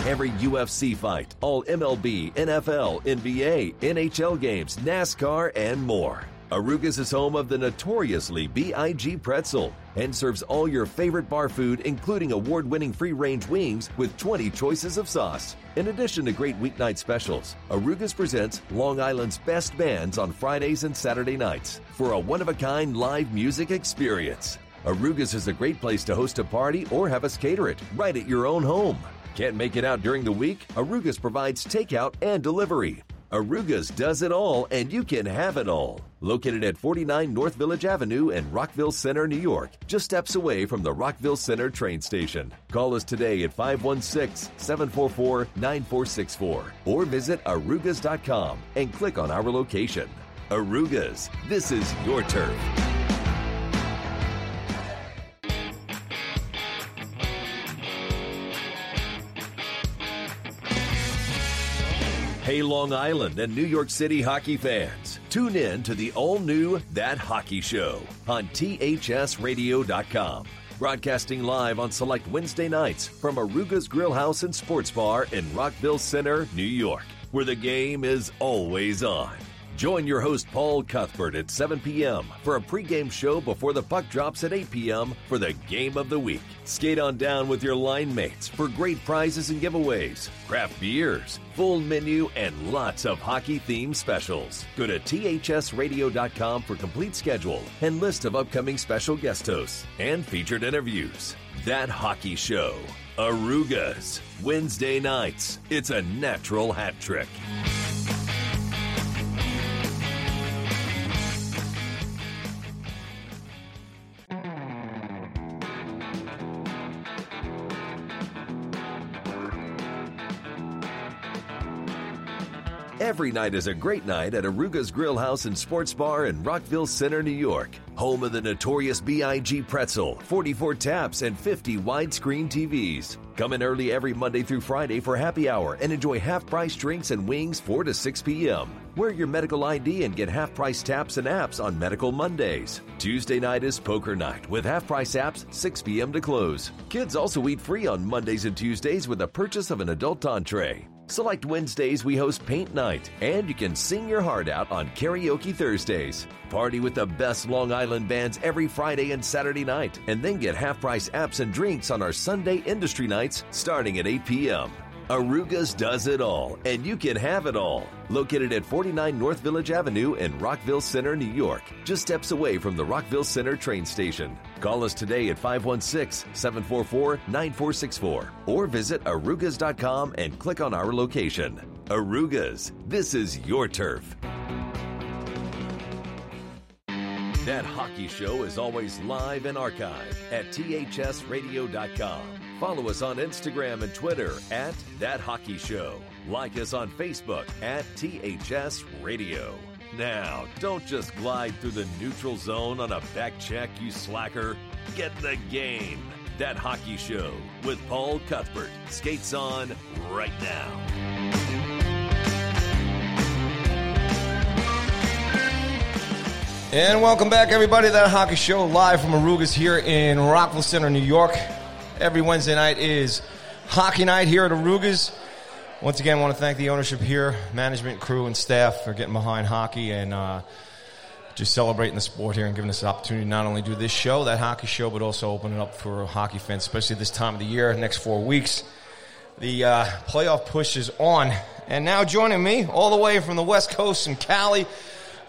[SPEAKER 1] Every UFC fight, all MLB, NFL, NBA, NHL games, NASCAR, and more. Aroogas is home of the notoriously BIG pretzel and serves all your favorite bar food, including award winning free range wings with 20 choices of sauce. In addition to great weeknight specials, Aroogas presents Long Island's best bands on Fridays and Saturday nights for a one of a kind live music experience. Aroogas is a great place to host a party or have us cater it right at your own home. Can't make it out during the week? Aroogas provides takeout and delivery. Aroogas does it all, and you can have it all. Located at 49 North Village Avenue in Rockville Centre, New York, just steps away from the Rockville Centre train station. Call us today at 516 744 9464 or visit aroogas.com and click on our location. Aroogas, this is your turf. Hey, Long Island and New York City hockey fans. Tune in to the all new That Hockey Show on THSRadio.com. Broadcasting live on select Wednesday nights from Arooga's Grill House and Sports Bar in Rockville Centre, New York, where the game is always on. Join your host Paul Cuthbert at 7 p.m. for a pregame show before the puck drops at 8 p.m. for the game of the week. Skate on down with your line mates for great prizes and giveaways, craft beers, full menu, and lots of hockey themed specials. Go to thsradio.com for complete schedule and list of upcoming special guest hosts and featured interviews. That Hockey Show. Aroogas. Wednesday nights. It's a natural hat trick. Every night is a great night at Arooga's Grill House and Sports Bar in Rockville Centre, New York. Home of the notorious B.I.G. Pretzel, 44 taps, and 50 widescreen TVs. Come in early every Monday through Friday for happy hour and enjoy half price drinks and wings 4 to 6 p.m. Wear your medical ID and get half price taps and apps on Medical Mondays. Tuesday night is poker night with half price apps 6 p.m. to close. Kids also eat free on Mondays and Tuesdays with the purchase of an adult entree. Select Wednesdays, we host Paint Night, and you can sing your heart out on Karaoke Thursdays. Party with the best Long Island bands every Friday and Saturday night, and then get half price apps and drinks on our Sunday industry nights starting at 8 p.m. Aroogas does it all, and you can have it all. Located at 49 North Village Avenue in Rockville Centre, New York, just steps away from the Rockville Centre train station. Call us today at 516 744 9464 or visit aroogas.com and click on our location. Aroogas, this is your turf. That hockey show is always live and archived at thsradio.com. Follow us on Instagram and Twitter at That Hockey Show. Like us on Facebook at THS Radio. Now, don't just glide through the neutral zone on a back check, you slacker. Get the game. That Hockey Show with Paul Cuthbert skates on right now.
[SPEAKER 2] And welcome back, everybody, to that hockey show live from Aroogas here in Rockville Centre, New York. Every Wednesday night is hockey night here at Aroogas. Once again, I want to thank the ownership here, management, crew, and staff for getting behind hockey and uh, just celebrating the sport here and giving us the opportunity to not only do this show, that hockey show, but also open it up for hockey fans, especially this time of the year, next four weeks. The uh, playoff push is on. And now joining me all the way from the West Coast in Cali,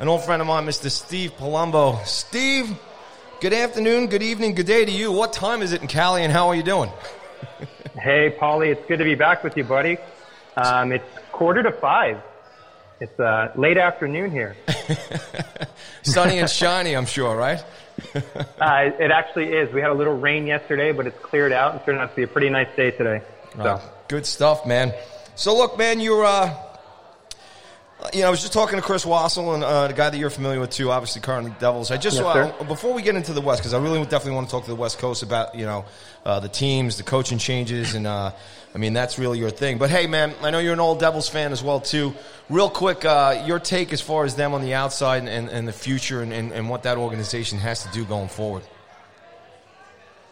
[SPEAKER 2] an old friend of mine, Mr. Steve Palumbo. Steve, good afternoon, good evening, good day to you. What time is it in Cali and how are you doing?
[SPEAKER 4] Hey, Paulie, it's good to be back with you, buddy. Um, it's quarter to five. It's uh, late afternoon here.
[SPEAKER 2] Sunny and shiny, I'm sure, right?
[SPEAKER 4] Uh, it actually is. We had a little rain yesterday, but it's cleared out and turned out to be a pretty nice day today. So,
[SPEAKER 2] good stuff, man. So, look, man, you're, uh, you know, I was just talking to Chris Wassel and uh, the guy that you're familiar with too, obviously, current Devils. I just,
[SPEAKER 4] Yes,
[SPEAKER 2] uh, before we get into the West, because I really definitely want to talk to the West Coast about, you know, uh, the teams, the coaching changes, and, uh, I mean, that's really your thing. But hey, man, I know you're an old Devils fan as well too. Real quick, uh, your take as far as them on the outside and, and, and the future and, and, and what that organization has to do going forward.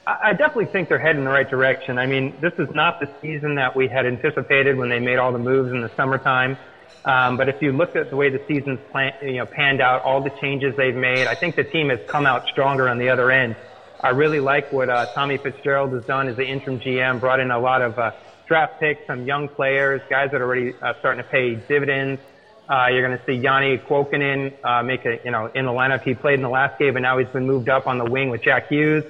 [SPEAKER 4] I I definitely think they're heading in the right direction. I mean, this is not the season that we had anticipated when they made all the moves in the summertime. Um, but if you look at the way the season's plan, you know, panned out, all the changes they've made, I think the team has come out stronger on the other end. I really like what uh, Tommy Fitzgerald has done as the interim GM, brought in a lot of uh, draft picks, some young players, guys that are already uh, starting to pay dividends. Uh, you're going to see Janne Kuokkanen uh, make a, you know, in the lineup. He played in the last game, and now he's been moved up on the wing with Jack Hughes.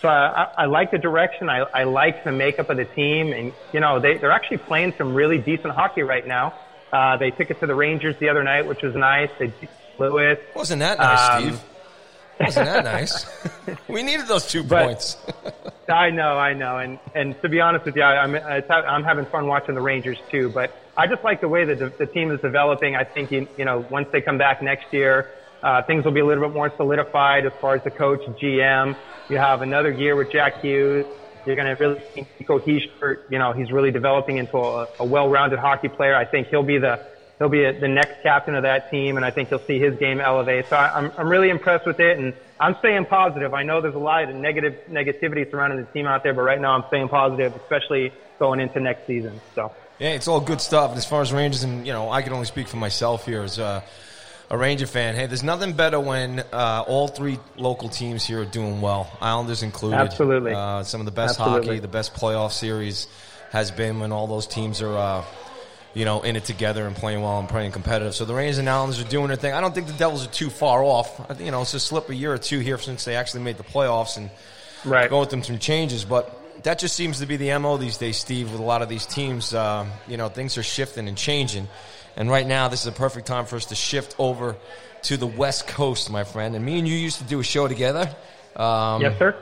[SPEAKER 4] So I, I like the direction. I, I like the makeup of the team, and you know they, they're actually playing some really decent hockey right now. Uh, they took it to the Rangers the other night, which was nice. They beat Lewis.
[SPEAKER 2] Wasn't that nice,
[SPEAKER 4] Um,
[SPEAKER 2] Steve? Wasn't that nice? we needed those two
[SPEAKER 4] But-
[SPEAKER 2] points.
[SPEAKER 4] I know, I know, and and to be honest with you, I- I'm I'm having fun watching the Rangers too. But I just like the way that the, the team is developing. I think you, you know once they come back next year, uh, things will be a little bit more solidified as far as the coach, GM. You have another year with Jack Hughes. You're going to really see Nico Hischier, you know, he's really developing into a, a well-rounded hockey player. I think he'll be the he'll be a, the next captain of that team, and I think you'll see his game elevate. So I, I'm I'm really impressed with it, and I'm staying positive. I know there's a lot of negative negativity surrounding the team out there, but right now I'm staying positive, especially going into next season. So
[SPEAKER 2] Yeah, it's all good stuff. And as far as Rangers, and you know, I can only speak for myself here as a, uh, a Ranger fan. Hey, there's nothing better when uh, all three local teams here are doing well, Islanders included.
[SPEAKER 4] Absolutely.
[SPEAKER 2] Uh, some of the best
[SPEAKER 4] Absolutely.
[SPEAKER 2] hockey, the best playoff series has been when all those teams are. Uh, you know, in it together and playing well and playing competitive. So the Rangers and Islanders are doing their thing. I don't think the Devils are too far off. You know, it's a slip a year or two here since they actually made the playoffs and
[SPEAKER 4] right,
[SPEAKER 2] going through some changes, but that just seems to be the mo these days, Steve. With a lot of these teams, um, you know, things are shifting and changing, and right now this is a perfect time for us to shift over to the West Coast, my friend. And me and you used to do a show together. Um,
[SPEAKER 4] yes, sir.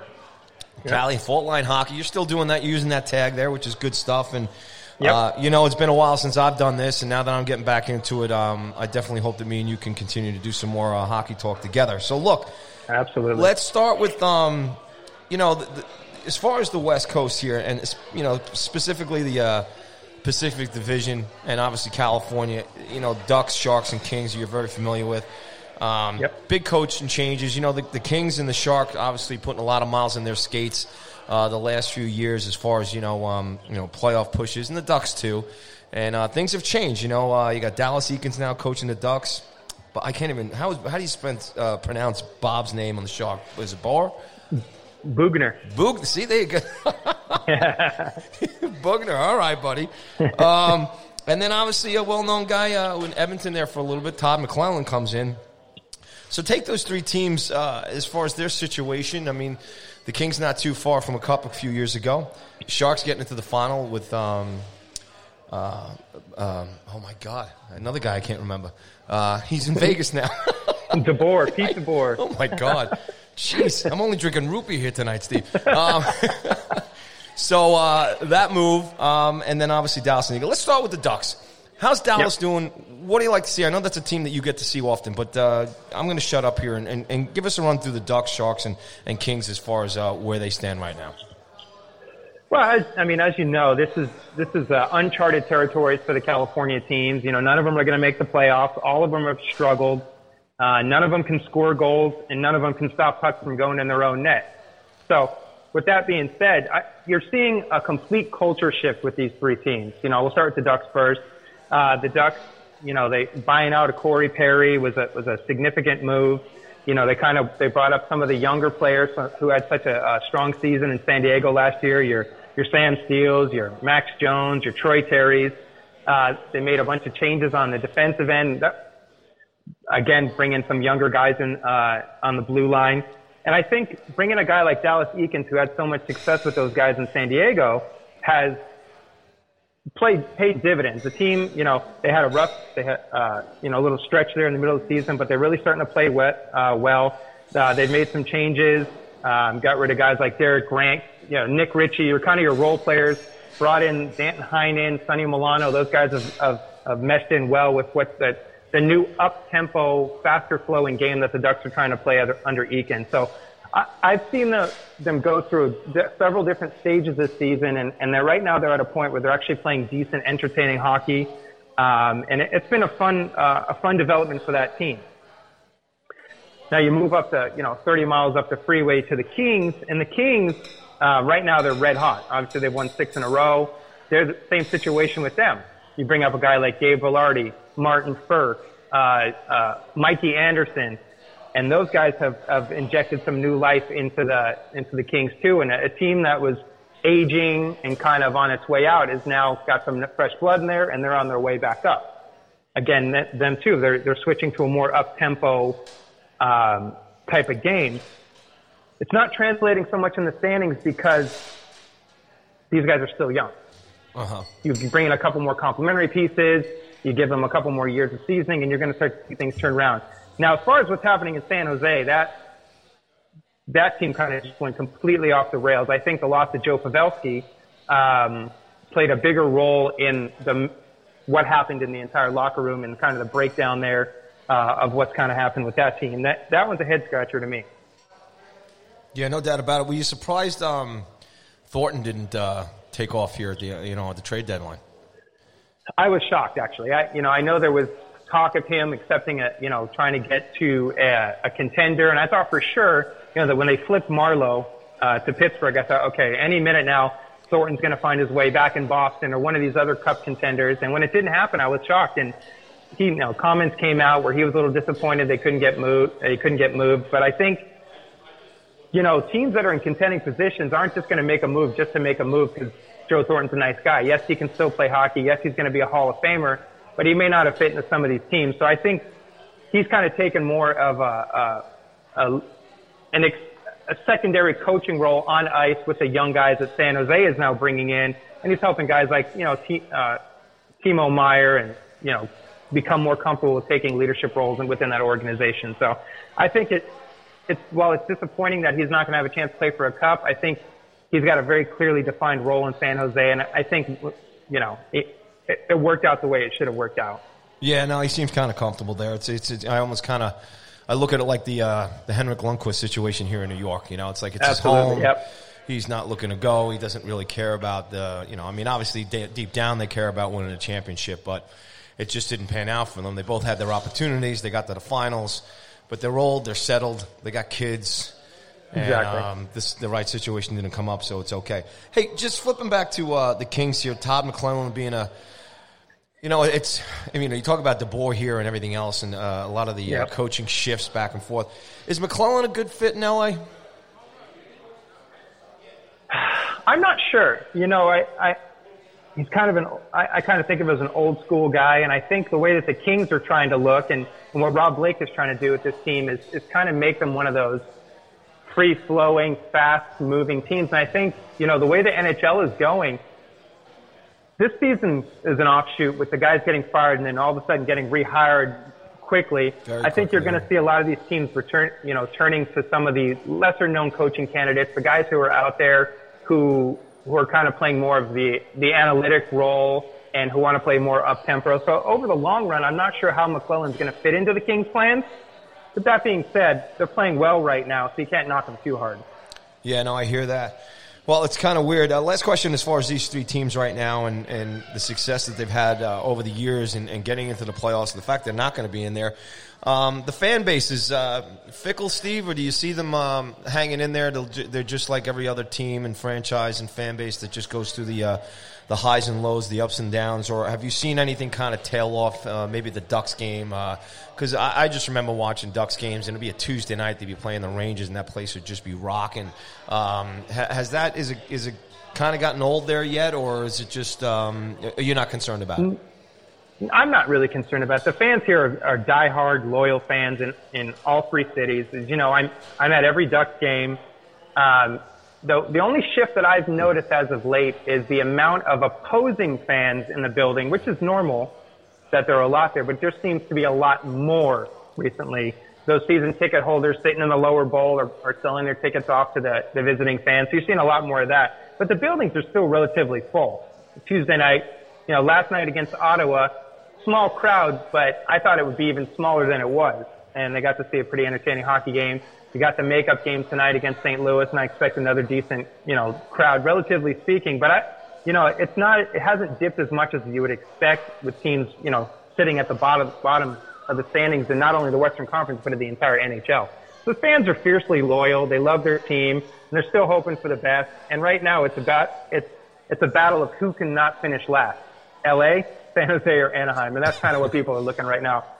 [SPEAKER 2] Cali Faultline Hockey. You're still doing that, using that tag there, which is good stuff. And
[SPEAKER 4] Yep.
[SPEAKER 2] uh, you know, it's been a while since I've done this, and now that I'm getting back into it, um, I definitely hope that me and you can continue to do some more uh, hockey talk together. So look.
[SPEAKER 4] Absolutely.
[SPEAKER 2] Let's start with, um, you know, the, the, as far as the West Coast here, and you know specifically the uh, Pacific Division, and obviously California. You know, Ducks, Sharks, and Kings. You're very familiar with. Um,
[SPEAKER 4] Yep.
[SPEAKER 2] Big coaching changes. You know, the, the Kings and the Sharks obviously putting a lot of miles in their skates uh, the last few years, as far as you know, um, you know, playoff pushes, and the Ducks too. And uh, things have changed. You know, uh, you got Dallas Eakins now coaching the Ducks. But I can't even. How, how do you spend, uh, pronounce Bob's name on the shark? Is it Bar?
[SPEAKER 4] Boughner.
[SPEAKER 2] Boog. See, there you go. Boughner. All right, buddy. Um, and then obviously a well-known guy uh, in Edmonton there for a little bit. Todd McLellan comes in. So take those three teams uh, as far as their situation. I mean, the Kings not too far from a cup a few years ago. Sharks getting into the final with. Um, uh, um, oh my God! Another guy I can't remember. Uh, he's in Vegas now.
[SPEAKER 4] DeBoer, Pete DeBoer.
[SPEAKER 2] Oh my God. Jeez, I'm only drinking root beer here tonight, Steve. Um, so uh, that move, um, and then obviously Dallas and Eagle. Let's start with the Ducks. How's Dallas
[SPEAKER 4] Yep.
[SPEAKER 2] doing? What do you like to see? I know that's a team that you get to see often, but uh, I'm going to shut up here and, and, and give us a run through the Ducks, Sharks, and, and Kings as far as uh, where they stand right now.
[SPEAKER 4] Well, as, I mean, as you know, this is this is uh, uncharted territories for the California teams. You know, none of them are going to make the playoffs. All of them have struggled. Uh, none of them can score goals, and none of them can stop pucks from going in their own net. So, with that being said, I, you're seeing a complete culture shift with these three teams. You know, we'll start with the Ducks first. Uh, the Ducks, you know, they buying out a Corey Perry was a was a significant move. You know, they kind of they brought up some of the younger players who had such a, a strong season in San Diego last year. Your your Sam Steel, your Max Jones, your Troy Terry's. Uh, they made a bunch of changes on the defensive end. That, again, bringing some younger guys in uh, on the blue line. And I think bringing a guy like Dallas Eakins, who had so much success with those guys in San Diego, has played paid dividends. The team, you know, they had a rough, they had uh, you know a little stretch there in the middle of the season, but they're really starting to play wet, uh, well. Uh, they've made some changes, um, got rid of guys like Derek Grant, you know, Nick Ritchie, you're kind of your role players. Brought in Danton Heinen, Sonny Milano. Those guys have, have, have meshed in well with what the the new up tempo, faster flowing game that the Ducks are trying to play under, Eakin. So I, I've seen the, them go through several different stages this season, and, and they're right now they're at a point where they're actually playing decent, entertaining hockey, um, and it, it's been a fun uh, a fun development for that team. Now you move up to you know 30 miles up the freeway to the Kings, and the Kings uh, right now they're red hot. Obviously they've won six in a row. They're the same situation with them. You bring up a guy like Gabe Vilardi, Martin Frk, uh, uh, Mikey Anderson, and those guys have, have injected some new life into the into the Kings too. And a, a team that was aging and kind of on its way out is now got some fresh blood in there, and they're on their way back up. Again, th- them too. They're they're switching to a more up tempo um, type of game. It's not translating so much in the standings because these guys are still young.
[SPEAKER 2] Uh-huh.
[SPEAKER 4] You bring in a couple more complementary pieces, you give them a couple more years of seasoning, and you're going to start to see things turn around. Now, as far as what's happening in San Jose, that that team kind of just went completely off the rails. I think the loss of Joe Pavelski um, played a bigger role in the what happened in the entire locker room and kind of the breakdown there uh, of what's kind of happened with that team. That that one's a head scratcher to me.
[SPEAKER 2] Yeah, no doubt about it. Were you surprised um, Thornton didn't uh, take off here at the you know at the trade deadline?
[SPEAKER 4] I was shocked actually. I you know I know there was talk of him accepting a you know trying to get to a, a contender, and I thought for sure you know that when they flipped Marleau uh, to Pittsburgh, I thought okay any minute now Thornton's going to find his way back in Boston or one of these other Cup contenders. And when it didn't happen, I was shocked. And he, you know, comments came out where he was a little disappointed they couldn't get moved. They couldn't get moved. But I think, you know, teams that are in contending positions aren't just going to make a move just to make a move because Joe Thornton's a nice guy. Yes, he can still play hockey. Yes, he's going to be a Hall of Famer, but he may not have fit into some of these teams. So I think he's kind of taken more of a, a, a an ex- a secondary coaching role on ice with the young guys that San Jose is now bringing in, and he's helping guys like you know T, uh, Timo Meier and you know become more comfortable with taking leadership roles and within that organization. So I think it it's while it's disappointing that he's not going to have a chance to play for a cup, I think he's got a very clearly defined role in San Jose, and I think you know it, it, it worked out the way it should have worked out.
[SPEAKER 2] Yeah, no, he seems kind of comfortable there. It's, it's, it's I almost kind of I look at it like the uh, the Henrik Lundqvist situation here in New York. You know, it's like it's
[SPEAKER 4] Absolutely,
[SPEAKER 2] his home.
[SPEAKER 4] Yep.
[SPEAKER 2] He's not looking to go. He doesn't really care about the. You know, I mean, obviously de- deep down they care about winning a championship, but it just didn't pan out for them. They both had their opportunities. They got to the finals, but they're old. They're settled. They got kids. And,
[SPEAKER 4] Exactly.
[SPEAKER 2] um, this the right situation didn't come up, so it's okay. Hey, just flipping back to uh, the Kings here. Todd McLellan being a you know, it's. I mean, you talk about DeBoer here and everything else, and uh, a lot of the uh, coaching shifts back and forth. Is McLellan a good fit in LA?
[SPEAKER 4] I'm not sure. You know, I, I he's kind of an I, I kind of think of him as an old school guy, and I think the way that the Kings are trying to look and, and what Rob Blake is trying to do with this team is is kind of make them one of those free flowing, fast moving teams. And I think you know the way the NHL is going. This season is an offshoot with the guys getting fired and then all of a sudden getting rehired quickly.
[SPEAKER 2] Very
[SPEAKER 4] I think you're going to see a lot of these teams return, you know, turning to some of the lesser known coaching candidates, the guys who are out there who who are kind of playing more of the the analytic role and who want to play more up tempo. So over the long run, I'm not sure how McLellan's going to fit into the Kings' plans. But that being said, they're playing well right now, so you can't knock them too hard.
[SPEAKER 2] Yeah, no, I hear that. Well, it's kind of weird. Uh, last question as far as these three teams right now and, and the success that they've had uh, over the years and, and getting into the playoffs, the fact they're not going to be in there. Um, the fan base is uh, fickle, Steve, or do you see them um, hanging in there? They're just like every other team and franchise and fan base that just goes through the uh, the highs and lows, the ups and downs, or have you seen anything kind of tail off? Uh, maybe the Ducks game, because I, I just remember watching Ducks games, and it'd be a Tuesday night. They'd be playing the Rangers, and that place would just be rocking. Um, has that is it is it kind of gotten old there yet, or is it just um, you're not concerned about it?
[SPEAKER 4] I'm not really concerned about it. the fans here are, are diehard, loyal fans in, in all three cities. As you know, I'm I'm at every Ducks game. Um, the the only shift that I've noticed as of late is the amount of opposing fans in the building, which is normal that there are a lot there, but there seems to be a lot more recently. Those season ticket holders sitting in the lower bowl are, are selling their tickets off to the, the visiting fans. So you're seeing a lot more of that. But the buildings are still relatively full. Tuesday night, you know, last night against Ottawa, small crowd, but I thought it would be even smaller than it was. And they got to see a pretty entertaining hockey game. We got the makeup game tonight against St. Louis, and I expect another decent, you know, crowd, relatively speaking. But I, you know, it's not, it hasn't dipped as much as you would expect with teams, you know, sitting at the bottom, bottom of the standings in not only the Western Conference, but in the entire NHL. The fans are fiercely loyal. They love their team, and they're still hoping for the best. And right now, it's about, it's, it's a battle of who can not finish last. LA, San Jose, or Anaheim. And that's kind of what people are looking right now.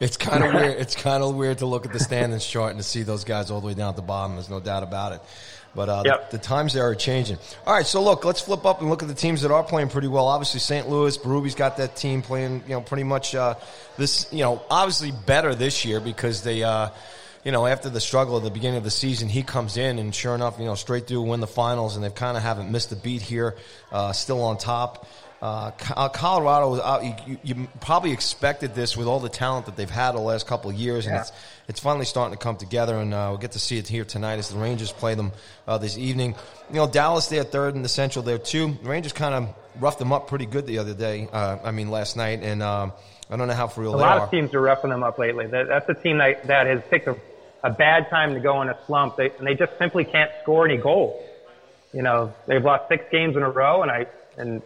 [SPEAKER 2] It's kind of weird. It's kind of weird to look at the standings chart and to see those guys all the way down at the bottom. There's no doubt about it. But uh,
[SPEAKER 4] Yep.
[SPEAKER 2] the, the times there are changing. All right, so look, let's flip up and look at the teams that are playing pretty well. Obviously, St. Louis, Berube's got that team playing, you know, pretty much uh, this, you know, obviously better this year because they, uh, you know, after the struggle at the beginning of the season, he comes in and sure enough, you know, straight through win the finals, and they kind of haven't missed a beat here, uh, still on top. Uh, Colorado, uh, you, you, probably expected this with all the talent that they've had the last couple of years, and yeah. it's it's finally starting to come together. And uh, we'll get to see it here tonight as the Rangers play them uh, this evening. You know, Dallas there third in the Central there too. The Rangers kind of roughed them up pretty good the other day. Uh, I mean, last night, and um, I don't know how for real.
[SPEAKER 4] A lot are. of teams are roughing them up lately. That, that's a team that that has picked a, a bad time to go in a slump. They, and they just simply can't score any goals. You know, they've lost six games in a row, and I and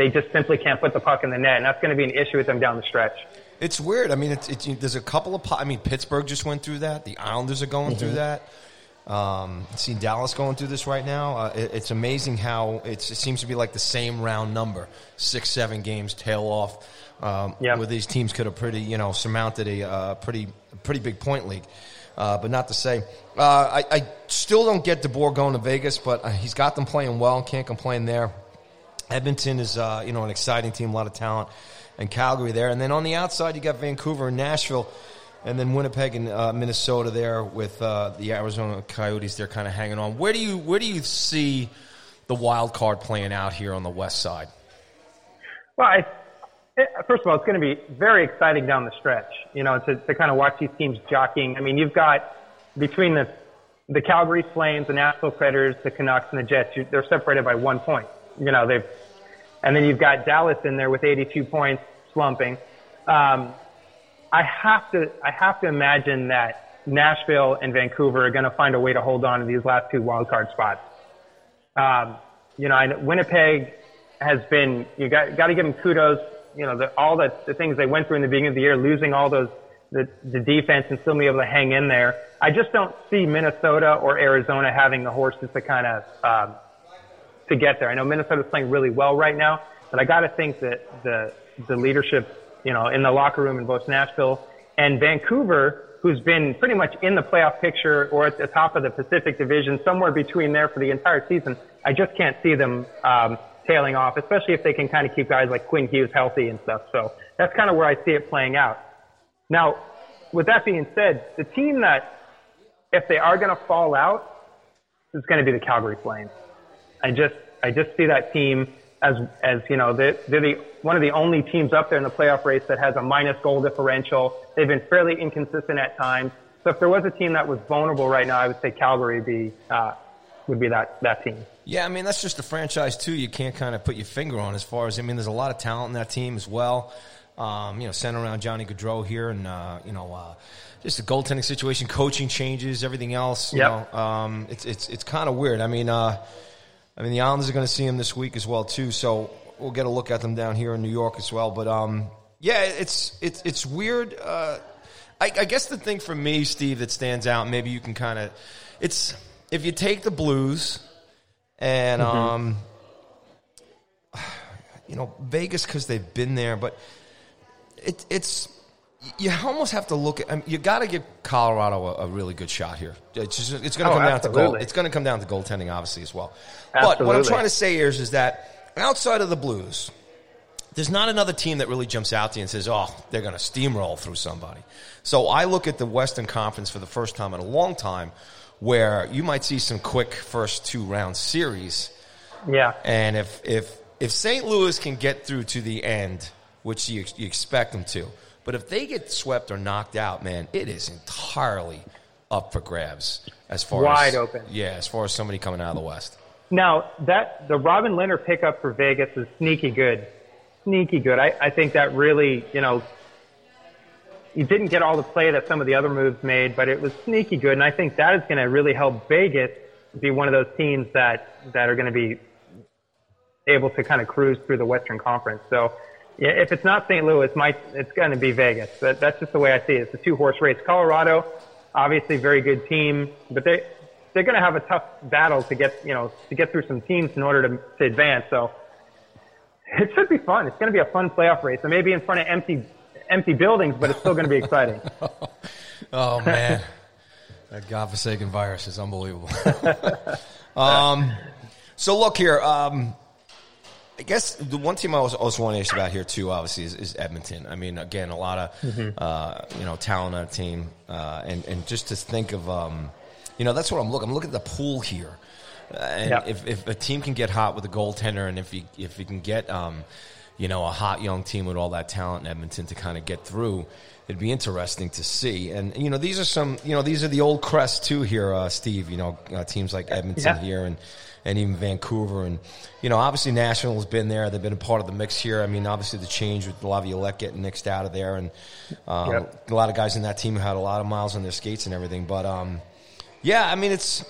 [SPEAKER 4] they just simply can't put the puck in the net, and that's going to be an issue with them down the stretch.
[SPEAKER 2] It's weird. I mean, it's, it's, there's a couple of. I mean, Pittsburgh just went through that. The Islanders are going mm-hmm. through that. Um, seen Dallas going through this right now. Uh, it, it's amazing how it seems to be like the same round number, six, seven games tail off. Um, yep. Where these teams could have pretty, you know, surmounted a uh, pretty, pretty big point league. Uh, but not to say, uh, I, I, still don't get DeBoer going to Vegas, but uh, he's got them playing well. Can't complain there. Edmonton is, uh, you know, an exciting team, a lot of talent, and Calgary there. And then on the outside, you got Vancouver and Nashville, and then Winnipeg and uh, Minnesota there with uh, the Arizona Coyotes. They're kind of hanging on. Where do you where do you see the wild card playing out here on the west side?
[SPEAKER 4] Well, I, first of all, it's going to be very exciting down the stretch. You know, to, to kind of watch these teams jockeying. I mean, you've got between the the Calgary Flames, the Nashville Predators, the Canucks, and the Jets. They're separated by one point you know, they've, and then you've got Dallas in there with 82 points slumping. Um, I have to, I have to imagine that Nashville and Vancouver are going to find a way to hold on to these last two wildcard spots. Um, you know, I, Winnipeg has been, you got, got to give them kudos. You know, the, all the, the things they went through in the beginning of the year, losing all those, the, the defense and still be able to hang in there. I just don't see Minnesota or Arizona having the horses to kind of, um, to get there. I know Minnesota's playing really well right now, but I got to think that the the leadership, you know, in the locker room in both Nashville and Vancouver, who's been pretty much in the playoff picture or at the top of the Pacific Division, somewhere between there for the entire season. I just can't see them um, tailing off, especially if they can kind of keep guys like Quinn Hughes healthy and stuff. So that's kind of where I see it playing out. Now, with that being said, the team that, if they are going to fall out, is going to be the Calgary Flames. I just I just see that team as as you know they're, they're the one of the only teams up there in the playoff race that has a minus goal differential. They've been fairly inconsistent at times. So if there was a team that was vulnerable right now, I would say Calgary would be uh, would be that that team.
[SPEAKER 2] Yeah, I mean that's just a franchise too. You can't kind of put your finger on as far as I mean. There's a lot of talent in that team as well. Um, you know, center around Johnny Gaudreau here, and uh, you know, uh, just the goaltending situation, coaching changes, everything else. You yep. know, um, it's it's it's kind of weird. I mean, uh, I mean, the Islanders are going to see him this week as well too. So we'll get a look at them down here in New York as well. But um, yeah, it's it's it's weird. Uh, I, I guess the thing for me, Steve, that stands out. Maybe you can kind of it's if you take the Blues and mm-hmm. um, you know Vegas because they've been there, but it, it's you almost have to look at. I mean, you got to give Colorado a, a, really good shot here. It's just, it's going to oh, come down to goal. It's going to come down to goaltending, obviously, as well. Absolutely. But what I'm trying to say here is, is that outside of the Blues, there's not another team that really jumps out to you and says, "Oh, they're going to steamroll through somebody." So I look at the Western Conference for the first time in a long time, where you might see some quick first two round series.
[SPEAKER 4] Yeah.
[SPEAKER 2] And if if if St. Louis can get through to the end, which you, you expect them to but if they get swept or knocked out, man, it is entirely up for grabs as far
[SPEAKER 4] wide
[SPEAKER 2] as,
[SPEAKER 4] open.
[SPEAKER 2] Yeah, as far as somebody coming out of the West.
[SPEAKER 4] Now that the Robin Lehner pickup for Vegas is sneaky good, sneaky good. I, I think that really, you know, you didn't get all the play that some of the other moves made, but it was sneaky good, and I think that is going to really help Vegas be one of those teams that that are going to be able to kind of cruise through the Western Conference. So yeah, if it's not St. Louis, might it's going to be Vegas. But that's just the way I see it. It's a two horse race. Colorado, obviously, very good team, but they they're going to have a tough battle to get you know to get through some teams in order to to advance. So it should be fun. It's going to be a fun playoff race. It may be in front of empty empty buildings, but it's still going to be exciting.
[SPEAKER 2] oh man, that godforsaken virus is unbelievable. um, so look here. Um, I guess the one team I also, also want to ask about here too, obviously, is, is Edmonton. I mean, again, a lot of mm-hmm. uh, you know talent on the team, uh, and and just to think of, um, you know, that's what I'm looking. I'm looking at the pool here. And
[SPEAKER 4] Yep.
[SPEAKER 2] if, if a team can get hot with a goaltender, and if you if you can get um, you know a hot young team with all that talent in Edmonton to kind of get through, it'd be interesting to see. And you know these are some you know these are the old crest too here, uh, Steve. You know uh, teams like Edmonton
[SPEAKER 4] Yeah.
[SPEAKER 2] here and and even Vancouver and you know obviously Nashville has been there. They've been a part of the mix here. I mean obviously the change with Laviolette getting nixed out of there and um,
[SPEAKER 4] Yep.
[SPEAKER 2] a lot of guys in that team who had a lot of miles on their skates and everything. But um, yeah, I mean it's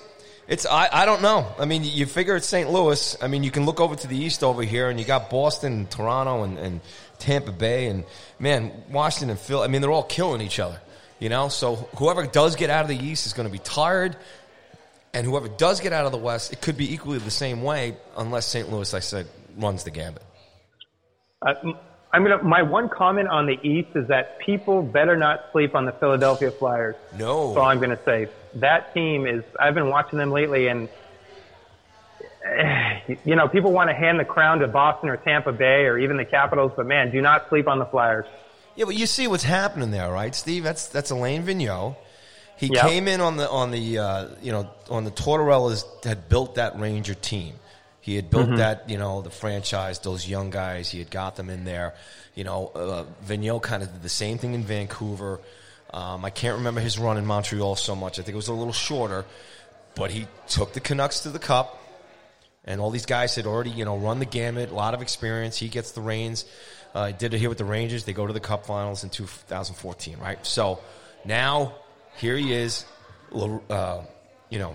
[SPEAKER 2] it's I, I don't know. I mean you figure it's St. Louis. I mean you can look over to the east over here and you got Boston, and Toronto, and, and Tampa Bay, and man Washington and Phil. I mean they're all killing each other. You know, so whoever does get out of the East is going to be tired. And whoever does get out of the West, it could be equally the same way, unless St. Louis, I said, runs the gambit.
[SPEAKER 4] Uh, I'm gonna. My one comment on the East is that people better not sleep on the Philadelphia Flyers.
[SPEAKER 2] No.
[SPEAKER 4] That's all I'm gonna say. That team is. I've been watching them lately, and eh, you know, people want to hand the crown to Boston or Tampa Bay or even the Capitals, but man, do not sleep on the Flyers.
[SPEAKER 2] Yeah, but you see what's happening there, right, Steve? That's that's Alain Vigneault. He
[SPEAKER 4] Yep.
[SPEAKER 2] came in on the on the uh, you know on the Tortorellas had built that Ranger team. He had built that you know the franchise, those young guys. He had got them in there. You know, uh, Vigneault kind of did the same thing in Vancouver. Um, I can't remember his run in Montreal so much. I think it was a little shorter, but he took the Canucks to the Cup. And all these guys had already, you know, run the gamut, a lot of experience. He gets the reins. Uh, he did it here with the Rangers. They go to the Cup Finals in 2014, right? So now here he is, uh, you know,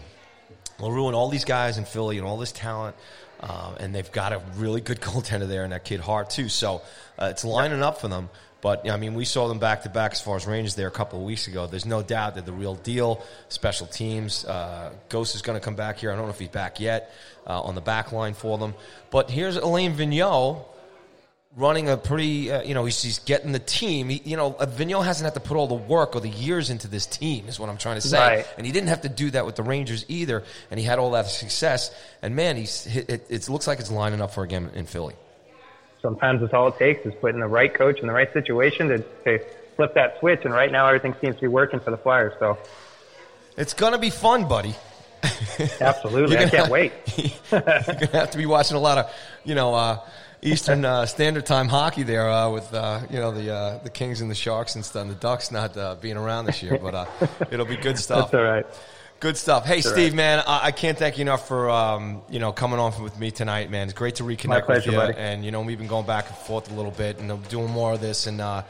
[SPEAKER 2] LaRue and all these guys in Philly and all this talent. Uh, and they've got a really good goaltender there and that kid Hart, too. So uh, it's lining up for them. But, I mean, we saw them back to back as far as Rangers there a couple of weeks ago. There's no doubt they're the real deal. Special teams. Uh, Ghost is going to come back here. I don't know if he's back yet uh, on the back line for them. But here's Alain Vigneault running a pretty, uh, you know, he's, he's getting the team. He, you know, uh, Vigneault hasn't had to put all the work or the years into this team, is what I'm trying to say.
[SPEAKER 4] Right.
[SPEAKER 2] And he didn't have to do that with the Rangers either. And he had all that success. And man, he's it, it looks like it's lining up for a game in Philly.
[SPEAKER 4] Sometimes it's all it takes is putting the right coach in the right situation to, to flip that switch. And right now, everything seems to be working for the Flyers. So
[SPEAKER 2] It's gonna be fun, buddy.
[SPEAKER 4] absolutely, I can't wait.
[SPEAKER 2] You're gonna have to be watching a lot of, you know, uh, Eastern uh, Standard Time hockey there uh, with, uh, you know, the uh, the Kings and the Sharks and stuff. And the Ducks not uh, being around this year, but uh, it'll be good stuff.
[SPEAKER 4] That's all right.
[SPEAKER 2] Good stuff. Hey,
[SPEAKER 4] all
[SPEAKER 2] Steve,
[SPEAKER 4] right.
[SPEAKER 2] man, I, I can't thank you enough for um, you know coming on with me tonight, man. It's great to reconnect
[SPEAKER 4] pleasure,
[SPEAKER 2] with you.
[SPEAKER 4] buddy.
[SPEAKER 2] And you know we've been going back and forth a little bit, and I'm doing more of this. And uh,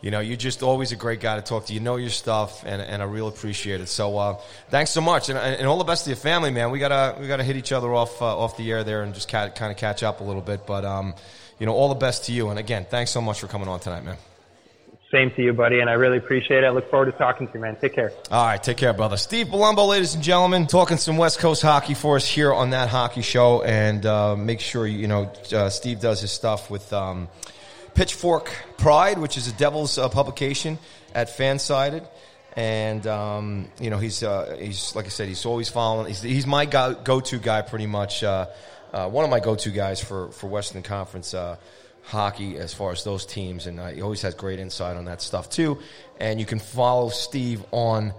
[SPEAKER 2] you know you're just always a great guy to talk to. You know your stuff, and, and I really appreciate it. So uh, thanks so much, and, and all the best to your family, man. We gotta we gotta hit each other off uh, off the air there and just kind of catch up a little bit. But um, you know all the best to you, and again, thanks so much for coming on tonight, man.
[SPEAKER 4] Same to you, buddy, and I really appreciate it. I look forward to talking to you, man. Take care.
[SPEAKER 2] All right, take care, brother. Steve Palumbo, ladies and gentlemen, talking some West Coast hockey for us here on that hockey show. And uh, make sure you know uh, Steve does his stuff with um, Pitchfork Pride, which is a Devils uh, publication at Fansided. And um, you know he's uh, he's like I said, he's always following. He's, he's my go- go-to guy, pretty much. Uh, uh, one of my go-to guys for for Western Conference. Uh, hockey as far as those teams, and uh, he always has great insight on that stuff too. And you can follow Steve on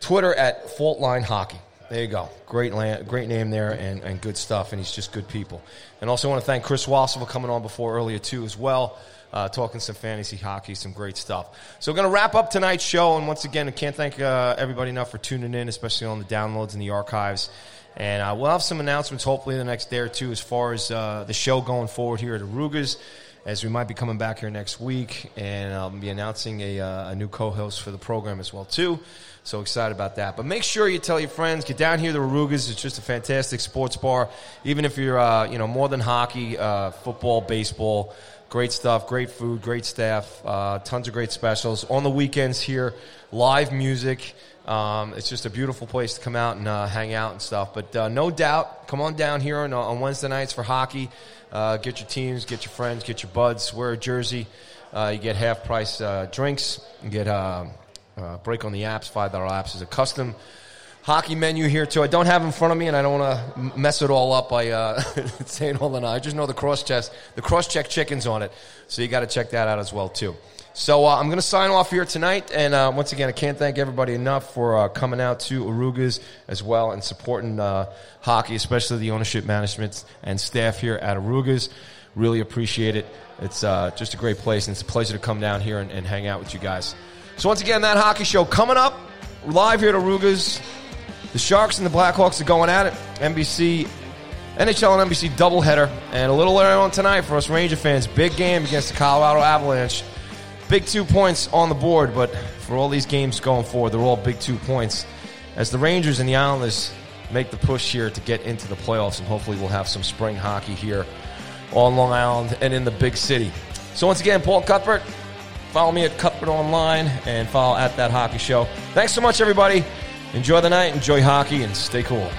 [SPEAKER 2] Twitter at Faultline Hockey. There you go. Great, land, great name there, and, and good stuff. And he's just good people. And also want to thank Chris Wassel for coming on before earlier too as well. Uh, talking some fantasy hockey, some great stuff. So we're going to wrap up tonight's show. And once again, I can't thank uh, everybody enough for tuning in, especially on the downloads and the archives. And uh, we'll have some announcements hopefully the next day or two as far as uh, the show going forward here at Aroogas, as we might be coming back here next week, and I'll be announcing a, uh, a new co-host for the program as well too. So excited about that. But make sure you tell your friends, get down here to Aroogas. It's just a fantastic sports bar. Even if you're uh, you know more than hockey, uh, football, baseball. Great stuff, great food, great staff, uh, tons of great specials. On the weekends here, live music. Um, it's just a beautiful place to come out and uh, hang out and stuff. But uh, no doubt, come on down here on, on Wednesday nights for hockey. Uh, get your teams, get your friends, get your buds, wear a jersey. Uh, you get half price uh, drinks. You get uh, uh, break on the apps, $5 apps is a custom hockey menu here too. I don't have in front of me, and I don't want to mess it all up by uh, saying all the. I just know the cross chest, the cross check chickens on it, so you got to check that out as well too. So uh, I'm going to sign off here tonight, and uh, once again, I can't thank everybody enough for uh, coming out to Aroogas as well and supporting uh, hockey, especially the ownership, management, and staff here at Aroogas. Really appreciate it. It's uh, just a great place, and it's a pleasure to come down here and, and hang out with you guys. So once again, that hockey show coming up live here at Aroogas. The Sharks and the Blackhawks are going at it. NBC, NHL and NBC doubleheader. And a little later on tonight for us Ranger fans, big game against the Colorado Avalanche. Big two points on the board, but for all these games going forward, they're all big two points. As the Rangers and the Islanders make the push here to get into the playoffs, and hopefully we'll have some spring hockey here on Long Island and in the big city. So once again, Paul Cuthbert, follow me at Cuthbert Online and follow at That Hockey Show. Thanks so much, everybody. Enjoy the night, enjoy hockey, and stay cool.